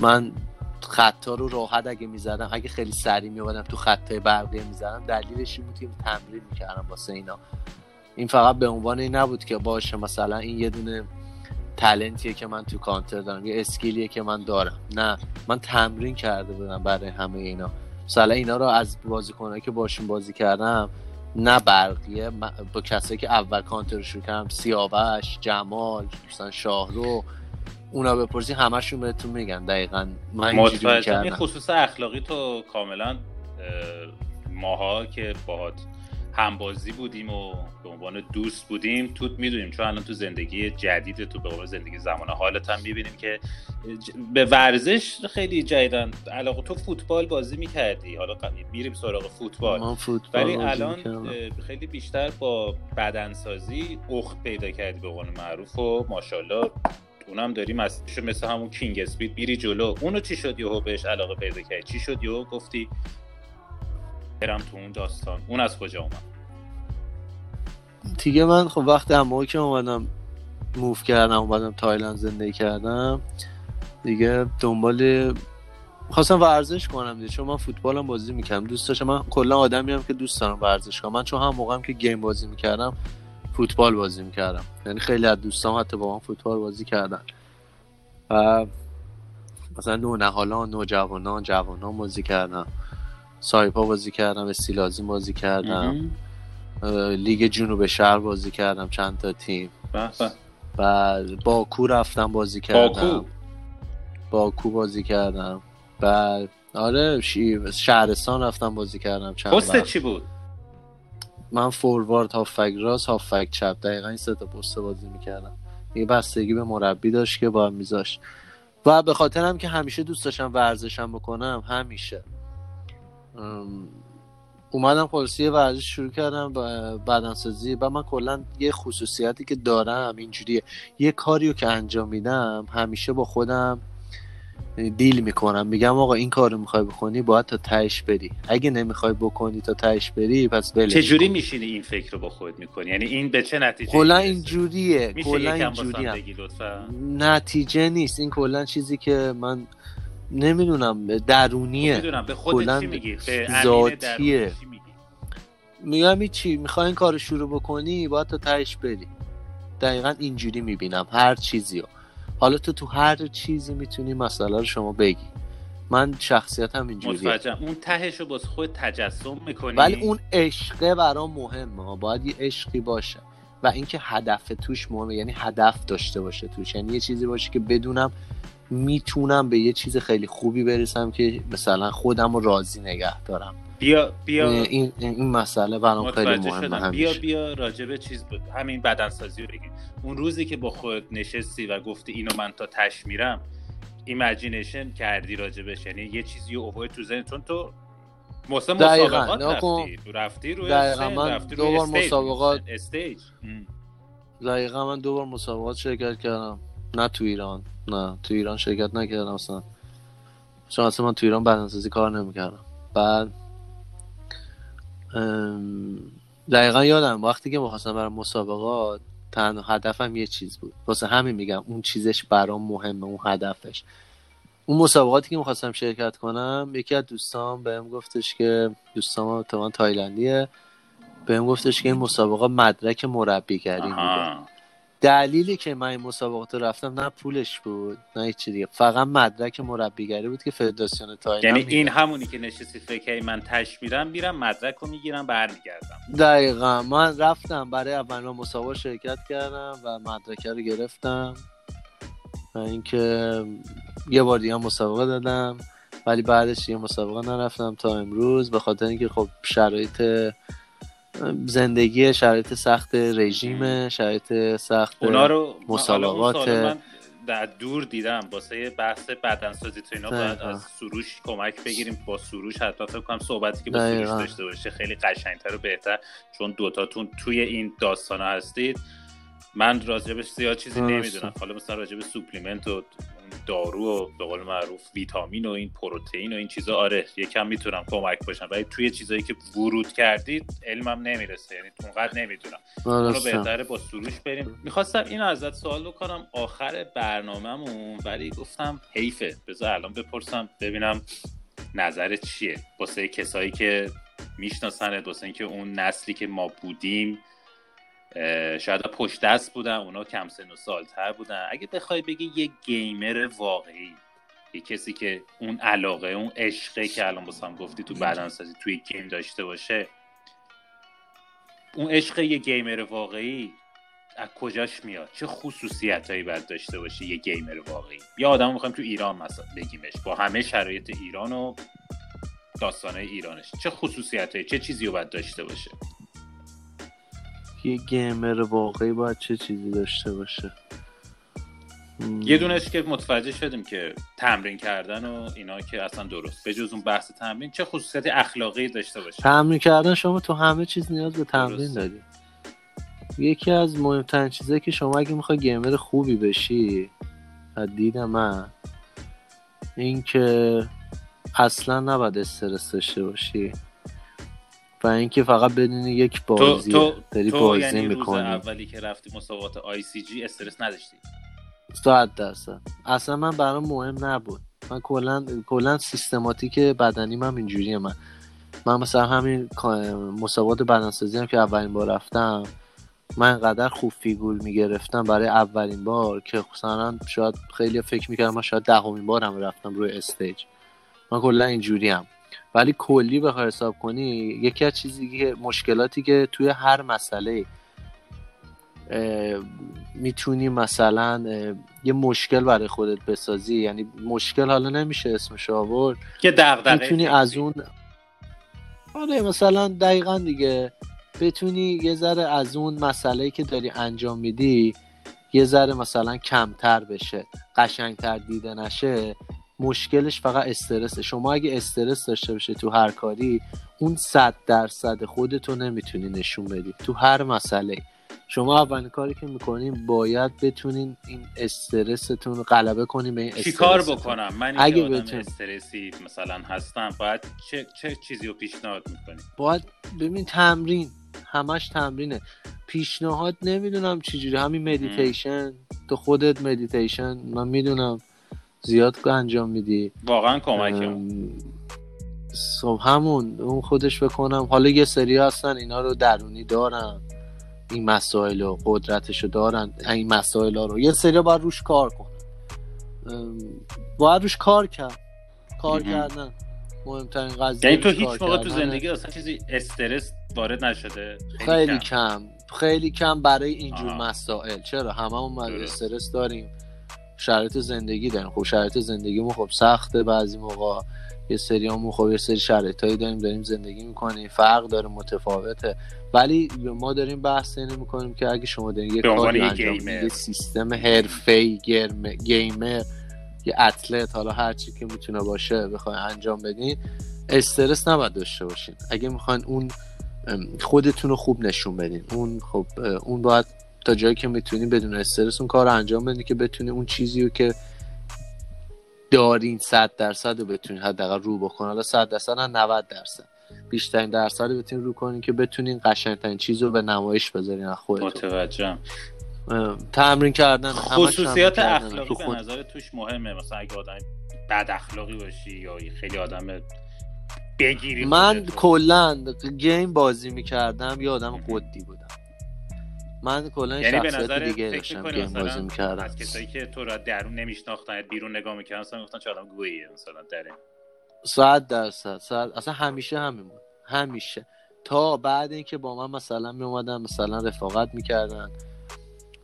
من خطا رو راحت اگه می‌زدم اگه خیلی سریع میومدم تو خطای برقی می‌زدم دلیلش این بود که تمرین می‌کردم واسه اینا. این فقط به عنوان این نبود که باشه مثلا این یه دونه تلنتیه که من تو کانتر دارم یه اسکیلیه که من دارم. نه. من تمرین کرده بودم برای همه اینا. مثلا اینا رو از بازیکنایی که باشون بازی کردم نه برقیه با کسایی که اول کانتر رو شروع کردم سیاوش جمال مثلا شاهرو اونا بپرسی همشون بهتون میگن. دقیقا من متوجه خصوص اخلاقی تو کاملا ماها که باهات همبازی بودیم و به عنوان دوست بودیم. تو می‌دونیم چون الان تو زندگی جدید تو به عنوان زندگی زمان حالت هم می‌بینیم که به ورزش خیلی جدیدن. علاقه تو فوتبال بازی می‌کردی. حالا میریم سراغ فوتبال. من فوتبال ولی الان خیلی بیشتر با بدنسازی اخت پیدا کردی به قول معروف و ماشاءالله اونم داریم از مثل همون کینگ اسپید میری جلو. اونو چی شد یهو بهش علاقه پیدا کردی؟ چی شد یهو گفتی برم تو اون داستان. اون از کجا اومد؟ دیگه من خب وقتی هم که اومدم موف کردم اومدم تایلند زندگی کردم دیگه دنبال خواستم ورزش کنم دیگه چون من فوتبالم بازی می‌کردم. دوست داشتم من کلا آدمی هم که دوست دارم ورزش کنم. من چون هم موقعم که گیم بازی می‌کردم فوتبال بازی می‌کردم. یعنی خیلی از دوستام حتی با من فوتبال بازی کردن. و مثلا نونهالان نوجوانان جوانان بازی کردم سایپا بازی کردم استیلازی بازی کردم. لیگ جنوب شهر بازی کردم چند تا تیم. بعد باکو رفتم بازی کردم. باکو باکو بازی کردم. بعد آره شهرستان رفتم بازی کردم چند پست چی بود؟ من فوروارد هافک راست هافک چپ. دقیقا این سه تا پست بازی می‌کردم. یه بستگی به مربی داشت که با میذاشت. و به خاطرم که همیشه دوست داشتم ورزشم بکنم همیشه. اومدم خلاصی ورزش شروع کردم بدنسازی. و من کلا یه خصوصیتی که دارم اینجوریه. یه کاریو که انجام میدم همیشه با خودم دیل می‌کنم. میگم آقا این کارو می‌خوای بکنی باید تا تهش بری. اگه نمی‌خوای بکنی تا تهش بری پس بله چجوری میشینی این فکر رو با خودت می‌کنی؟ یعنی این به چه نتیجه کلا اینجوریه. میشه کلا اینجوریه. بگی لطفا؟ نتیجه نیست. این کلا چیزی که من نمی‌دونم درونیه. می‌دونم به خودت چی میگی؟ به ذاتیه. درونی چی میگی؟ میگم چی؟ می‌خوای این کار شروع بکنی باید تا تهش بری. دقیقا اینجوری می‌بینم هر چیزی رو حالا تو تو هر چیزی می‌تونی مسئله رو شما بگی. من شخصیتم اینجوریه. متوجهم. اون تهش رو باز خود تجسم می‌کنی؟ ولی اون عشقه برام مهمه باید یه عشقی باشه. و اینکه هدف توش مهمه. یعنی هدف داشته باشه توش. یعنی یه چیزی باشه که بدونم می‌تونم به یه چیز خیلی خوبی برسم که مثلا خودم رو راضی نگه دارم بیا بیا این, این مسئله برام خیلی مهمه بیا بیا راجبه چیز بود همین بدنسازی رو بگیم اون روزی که با خودت نشستی و گفتی اینو من تا تش میرم imagination کردی راجبش یعنی یه چیزی رو over تو ذهن چون تو. مسابقات. رفتی رفتی روی دقیقاً. من رفتی دو روی بار stage. مسابقات- stage. دقیقا من دو بار مسابقات شرکت کردم نه تو ایران نه تو ایران شرکت نکردم اصلا. چون اصلا من تو ایران بدنسازی کار نمی‌کردم. بعد دقیقا یادم وقتی که می‌خواستم برم مسابقات تنها هدفم یه چیز بود. واسه همین میگم اون چیزش برام مهمه اون هدفش. اون مسابقاتی که می‌خواستم شرکت کنم یکی از دوستان بهم گفتش که دوستان من تایلندیه بهم گفتش که این مسابقه مدرک مربیگری میده. دلیلی که من این مسابقات رو رفتم نه پولش بود نه چیزی دیگه. فقط مدرک مربیگری بود که فدراسیون تایلند یعنی. این همونی که نشستی فکر من تش میرم میرم مدرک رو می‌گیرم برمیگردم. دقیقا. من رفتم برای اولین مسابقه شرکت کردم و مدرکه رو گرفتم. و اینکه یه بار دیگه مسابقه دادم ولی بعدش دیگه مسابقه نرفتم تا امروز به خاطر اینکه خب شرایط زندگی شرایط سخت رژیم شرایط سخت اونا رو مسابقات- من در دور دیدم. واسه بحث بدنسازی تو اینا باید. از سروش کمک بگیریم. با سروش حتی فکر کنم صحبتی که با. سروش داشته باشه خیلی قشنگتر و بهتر. چون دوتاتون توی این داستان هستید. من راجبش زیاد چیزی. نمی‌دونم. حالا مثلا راجب سوپلیمنت و دارو و به قول معروف ویتامین و این پروتئین و این چیزا. آره یکم می‌تونم کمک باشم ولی توی چیزایی که ورود کردید علمم نمی‌رسه یعنی اونقدر نمی‌دونم. اونو. بهتره با سروش بریم. می‌خواستم اینو ازت سوال بکنم. آخر برنامهمون ولی گفتم حیفه. بذار الان بپرسم ببینم نظرت چیه؟ واسه کسایی که میشناسنت واسه اینکه اون نسلی که ما بودیم شاید پشت دست بودن اونا کم سن و سالتر بودن. اگه بخوای بگی یه گیمر واقعی یه کسی که اون علاقه اون عشقه که الان باسم گفتی تو بدنسازی توی گیم داشته باشه اون عشق یه گیمر واقعی از کجاش میاد؟ چه خصوصیت هایی باید داشته باشه یه گیمر واقعی؟ یا آدم می‌خوایم تو ایران مثلا بگیمش. با همه شرایط ایران و داستانه ایرانش. چه خصوصیت هایی چه چیزی رو باید داشته باشه؟ یه گیمر واقعی باید چه چیزی داشته باشه. یه دونش که متوجه شدیم که تمرین کردن و اینا که اصلا درست. به جز اون بحث تمرین چه خصوصیت اخلاقی داشته باشه؟ تمرین کردن شما تو همه چیز نیاز به تمرین. داری. یکی از مهمترین چیزایی که شما اگه می‌خوای گیمر خوبی بشی از دید من این که اصلا نباید استرس داشته باشی. و اینکه فقط بدونی یک تو بازی تو داری تو بازی یعنی lose می‌کنی. اولی که رفتی مسابقات ICG استرس نداشتی صد درصد. اصلا من برام مهم نبود. من کلا کلا سیستماتیک بدنی من اینجوریه. من من مثلا همین مسابقات بدنسازی هم که اولین بار رفتم من انقدر خوب فیگور می‌گرفتم برای اولین بار که مثلا شاید خیلی فکر می‌کردم من شاید دهمین بارم رفتم روی stage. من کلا اینجوری هم ولی کلی بخوای حساب کنی یکی از چیزی که مشکلاتی که توی هر مسئله می‌تونی مثلا یه مشکل برای خودت بسازی. یعنی مشکل حالا نمیشه اسمش آورد. که دغدغه می‌تونی. از اون آره مثلا دقیقا دیگه. بتونی یه ذره از اون مسئله که داری انجام میدی یه ذره مثلا کمتر بشه قشنگتر دیده نشه. مشکلش فقط استرسه. شما اگه استرس داشته باشه تو هر کاری اون صد درصد خودتو نمی‌تونی نشون بدی. تو هر مسئله. شما اولین کاری که می‌کنین باید بتونین این استرستون غلبه کنین به این چی کار. بکنم؟ من اگه آدم بتون- استرسی مثلا هستم باید چه, چه چیزی رو پیشنهاد می‌کنی باید ببین تمرین. همش تمرینه. پیشنهاد نمی‌دونم چجوری. همین مدیتیشن تو خودت مدیتیشن من می‌دونم. زیاد انجام میدی. واقعا کمکم. ام، خب همون اون خودش بکنم. حالا یه سری هستن اینا رو درونی دارن. این مسائل و قدرتش رو دارن. این مسائل ها رو. یه سری باید روش کار کنن. ام، باید روش کار کرد. کار. کردن. مهمترین قضیه یعنی تو هیچ موقع تو. زندگی اصلا چیزی استرس وارد نشده؟ خیلی کم. کم. خیلی کم برای اینجور آها. مسائل. چرا؟ هممون هم. استرس داریم. شرایط زندگی داریم. خب شرایط زندگیمون خب سخته بعضی موقع. یه سریامون خب یه سری شرایطایی داریم داریم زندگی می‌کنیم. فرق داره متفاوته. ولی ما داریم بحث اینو می‌کنیم که اگه شما دارین یه کاری انجام یه سیستم حرفه‌ای گیمر یه اتلت حالا هر چی که می‌تونه باشه بخواین انجام بدین استرس نباید داشته باشین. اگه می‌خواین اون خودتون رو خوب نشون بدین. اون خب اون باید تا جایی که می‌تونی بدون استرس اون کار رو انجام بدین که بتونی اون چیزی رو که دارین صد درصد رو بتونین حداقل رو بکنین حالا صد درصد نه 90 درصد. بیشترین درصد رو بتونین رو کنین که بتونین قشنگترین چیز رو به نمایش بذارین از خودتون متوجهم. تمرین کردن خصوصیات. اخلاقی تو به خود. نظر توش مهمه. مثلا اگه آدم بد اخلاقی باشی یا خیلی آدم بگیری من. کلا گیم بازی می‌کردم یه آدم قدی بودم. من کلا یعنی به نظر دیگه فکر داشتم گیم بازی می‌کردم. از کسایی که تو را درون نمیشناختن بیرون نگاه می‌کردن مثلا گفتن چه آدم گوییه مثلا در این. صد درصد صد اصلا همیشه همین بود. همیشه. تا بعد اینکه با من مثلا می اومدن مثلا رفاقت می‌کردن.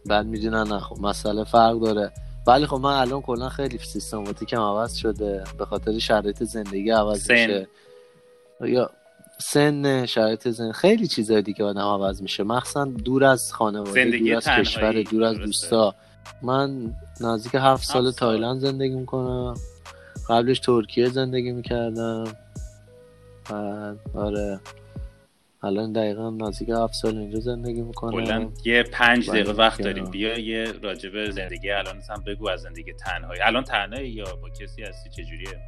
بعد می‌دونن نه خب مسئله فرق داره. ولی خب من الان کلا خیلی سیستماتیکم عوض شده. به خاطر شرایط زندگی عوض سن. میشه. یا سن شرایط زندگی خیلی چیزای دیگه آدم عوض میشه. مخصوصا دور از خانواده زندگی دور از کشور دور از. دوستا. من نزدیک هفت سال. تایلند زندگی می‌کنم. قبلش ترکیه زندگی می‌کردم. بعد آره. الان دقیقا نزدیک هفت سال اینجا زندگی می‌کنم. کلا یه پنج دقیقه وقت داریم. بیا یه راجب زندگی. الان هم بگو از زندگی تنهایی. الان تنهایی یا با کسی هستی؟ چجوریه؟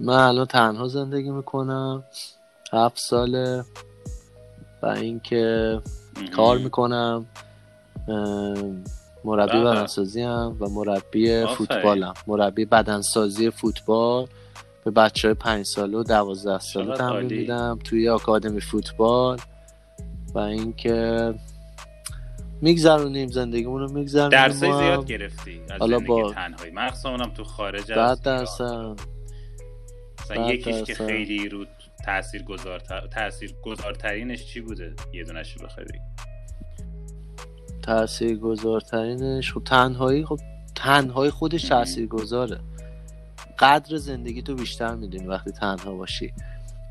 من الان تنها زندگی می‌کنم. هفت ساله. و اینکه کار می‌کنم. مربی بله. بدنسازی هم و مربی. فوتبالم. مربی بدنسازی فوتبال به بچه های پنج ساله و دوازده ساله تمرین. میدم توی آکادمی فوتبال. و اینکه میگذرونیم زندگیمون رو میگذرونیم. درسای زیاد گرفتی از حالا با- تنهایی. مخصوصا اونم تو خارج درصد ایران. مثلا یکیش که. خیلی رو تاثیر گذار تاثیر گذارترینش چی بوده؟ یه دونش رو بخوای بگی. تأثیر گذارترینش خب تنهایی خب تنهایی خودش مم. تأثیر گذاره قدر زندگی تو بیشتر می‌دونی وقتی تنها باشی.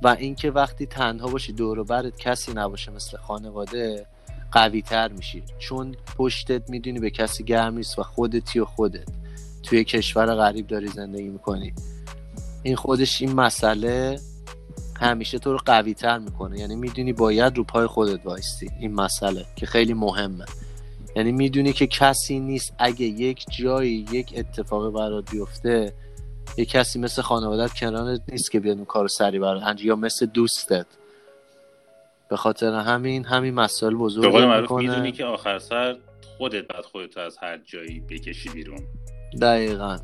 و اینکه وقتی تنها باشی دور و برت کسی نباشه مثل خانواده قوی تر میشی. چون پشتت می‌دونی به کسی گرم نیست و خودتی و خودت. توی کشور غریب داری زندگی می‌کنی. این خودش این مسئله همیشه تو رو قوی تر می‌کنه. یعنی می‌دونی باید رو پای خودت وایستی. این مسئله که خیلی مهمه. یعنی می‌دونی که کسی نیست اگه یک جایی یک اتفاقی برات بیفته یه کسی مثل خانوادت کنارت نیست که بیاد اون کارو سری برات انجام یا مثل دوستت. به خاطر همین همین مسائل به بزرگ می‌کنه. می‌دونی که آخر سر خودت بعد خودت از هر جایی بکشی بیرون. دقیقا.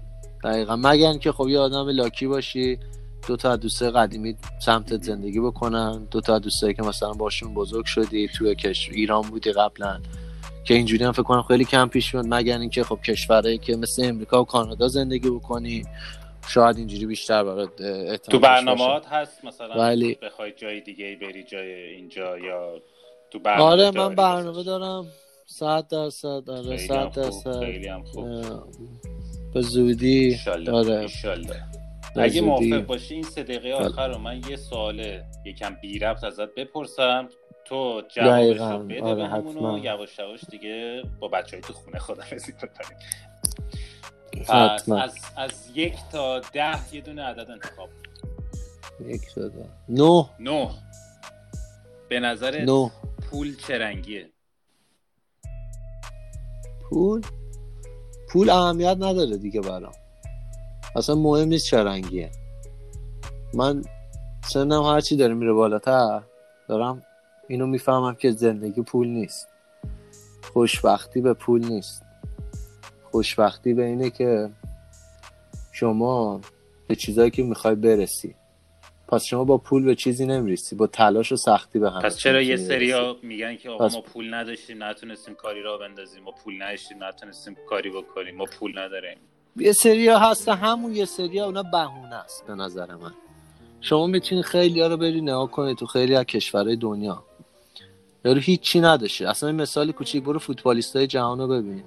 دقیقا. مگر اینکه خب یه آدم لاکی باشی دو تا از دوستای قدیمی سمتت زندگی بکنن دو تا از دوستایی که مثلا باشون بزرگ شدی توی کشور ایران بودی قبلا که اینجوری هم فکر کنم خیلی کم پیش میاد. مگر اینکه خب کشورهایی که مثل امریکا و کانادا زندگی بکنی شاید اینجوری بیشتر برات تو باشه. برنامه‌هات هست مثلا ولی- بخوای جای دیگه بری جای اینجا یا تو برنامه آره من برنامه؟ دارم. صد درصد آره خیلی هم خوب، درصد. به زودی. آره. به اگه. موافق باشی این سه دقیقه آخر رو من یه سوال یکم بی ربط ازت بپرسم. تو جوابش. رو بده آره، بهمون و حتما. یواش یواش دیگه با بچه های تو خونه پس حتما. از, از یک تا ده یه دونه عدد انتخاب یک شده نه. نه. به نظر پول چه رنگیه؟ پول؟ پول اهمیت نداره دیگه برام. اصلا مهم نیست چه رنگیه. من سنم هرچی داره میره بالاتر دارم اینو می‌فهمم که زندگی پول نیست. خوشبختی به پول نیست. خوشبختی به اینه که شما به چیزایی که می‌خوای برسی. پس شما با پول به چیزی نمی‌رسی با تلاش و سختی به هم پس چرا یه سریا میگن که آقا ما پول نداشتیم نتونستیم کاری را بندازیم. ما پول نداشتیم نتونستیم کاری بکنیم. ما پول نداریم. یه سریا هست همون یه سریا اونا بهونه است به نظر من. شما می‌تونی خیلی ها رو بری نها کنی تو خیلی از کشورهای دنیا. یارو هیچی نداشته. اصلا این مثال کوچیک برو فوتبالیستای جهان رو ببین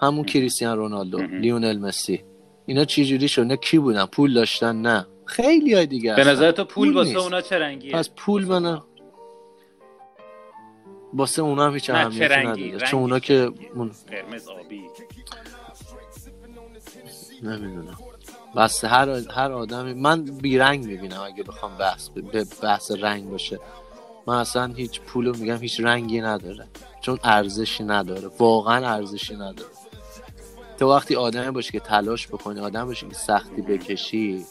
همون کریستیان رونالدو لیونل مسی. اینا چی جوری شد کی بودن؟ پول داشتن؟ نه. خیلی های دیگه به نظر تو پول, واسه اونا چه رنگیه؟ پس پول بنا واسه اونا هم هیچ اهمیتی نداره. چون اونا که قرمز آبی. نمی‌دونم. بس هر هر آدمی من بیرنگ می‌بینم اگه بخوام بحث به بحث رنگ باشه. من اصلا هیچ پولو میگم هیچ رنگی نداره. چون ارزشی نداره. واقعا ارزشی نداره. تو وقتی آدمی باشی که تلاش بکنی آدم باشی که سختی بکشی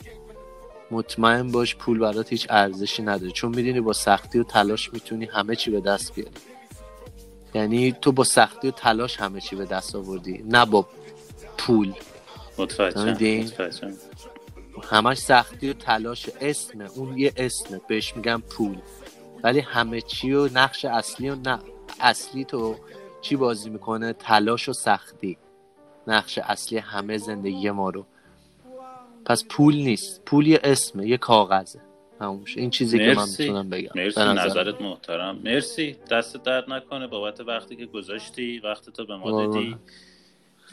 مطمئن باش پول برات هیچ ارزشی نداره. چون می‌دونی با سختی و تلاش می‌تونی همه چی به دست بیاری. یعنی تو با سختی و تلاش همه چی به دست آوردی نه با پول. متوجه همش سختی و تلاش اسمه اون یه اسمه. بهش میگم پول. ولی همه چی و نقش اصلی و نه اصلی تو چی بازی می‌کنه؟ تلاش و سختی. نقش اصلی همه زندگی ما رو. پس پول نیست. پول یه اسمه یه کاغذه. همونش این چیزی که من می‌تونم بگم. مرسی نظرت محترم. مرسی. دست درد نکنه بابت وقتی که گذاشتی وقت تو به ما دادی.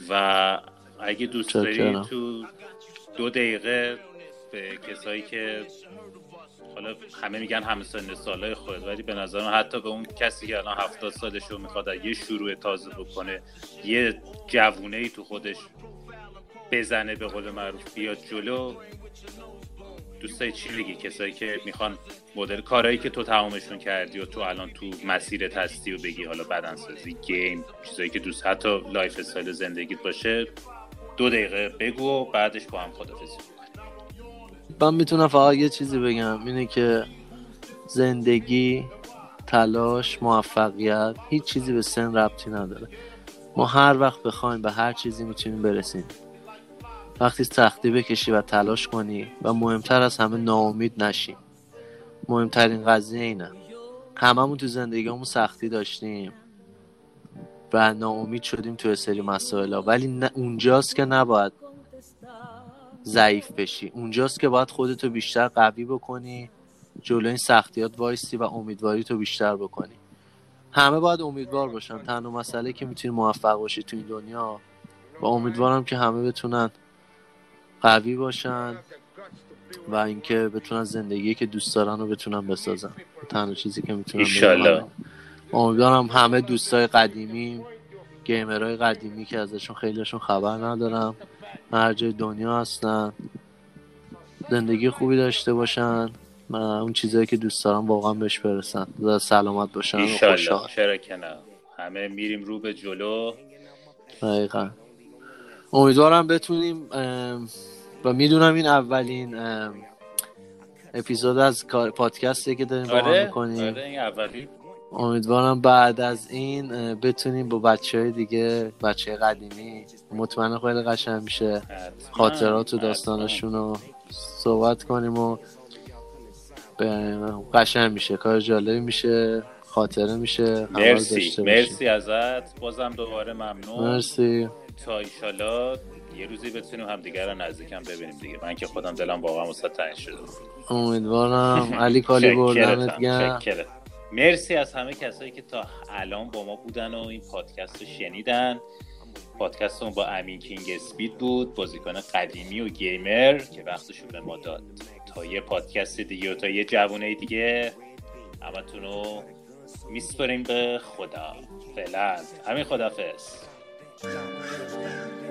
و اگه دوست داری تو دو دقیقه به کسایی که حالا همه میگن همه سن سالای خود ولی به نظر حتی به اون کسی که الان هفتاد سالش رو می‌خواد یه شروع تازه بکنه یه جوونه ای تو خودش بزنه به قول معروف بیاد جلو. دوستای چی میگی؟ کسایی که می‌خوان مدل کارهایی که تو تمامشون کردی و تو الان تو مسیر هستی و بگی حالا بدنسازی game چیزایی که دوست حتی lifestyle زندگیت باشه دو دقیقه بگو و بعدش با هم خدافزی من می‌تونم فقط یه چیزی بگم. اینه که زندگی تلاش موفقیت هیچ چیزی به سن ربطی نداره. ما هر وقت بخوایم به هر چیزی می‌تونیم برسیم. وقتی سختی بکشی و تلاش کنی و مهمتر از همه ناامید نشی. مهمترین قضیه اینه. هممون تو زندگیمون سختی داشتیم و ناامید شدیم تو سری مسائل ولی اونجاست که نباید ضعیف بشی. اونجاست که باید خودتو بیشتر قوی بکنی جلو این سختیات وایستی و امیدواری تو بیشتر بکنی. همه باید امیدوار باشن. تنها مسئله که می‌تونی موفق باشی تو این دنیا و امیدوارم که همه بتونن قوی باشن و اینکه بتونن زندگی که دوست دارن رو بتونن بسازن. تنها چیزی که می‌تونن امیدوارم همه دوستای قدیمی گیمرهای قدیمی که ازشون خیلیشون خبر ندارم هر جای دنیا هستن زندگی خوبی داشته باشن و اون چیزایی که دوست دارم واقعا بهش برسن. و سلامت باشن و چرا که نه. همه میریم رو به جلو. دقیقا. امیدوارم بتونیم و می‌دونم این اولین اپیزود از پادکستی که داریم آره، با هم می‌کنیم. آره این امیدوارم بعد از این بتونیم با بچه های دیگه بچه قدیمی مطمئن خیلی قشنگ میشه خاطرات و داستانشون رو صحبت کنیم و قشنگ میشه کار جالبی میشه خاطره میشه مرسی مرسی ازت. بازم دوباره ممنون. مرسی. تا ایشالا یه روزی بتونیم هم دیگر رو نزدیکم ببینیم دیگه. من که خودم دلم واقعا وسط تنگ شده امیدوارم. علی کالی بردمت گرم مرسی از همه کسایی که تا الان با ما بودن و این پادکست رو شنیدن. پادکست با امین کینگ اسپید بود بازیکن قدیمی و گیمر که وقتشون به ما داد. تا یه پادکست دیگه و تا یه جوانه دیگه همتون رو میسپریم به خدا. فعلا. همین خدافز So, I'm.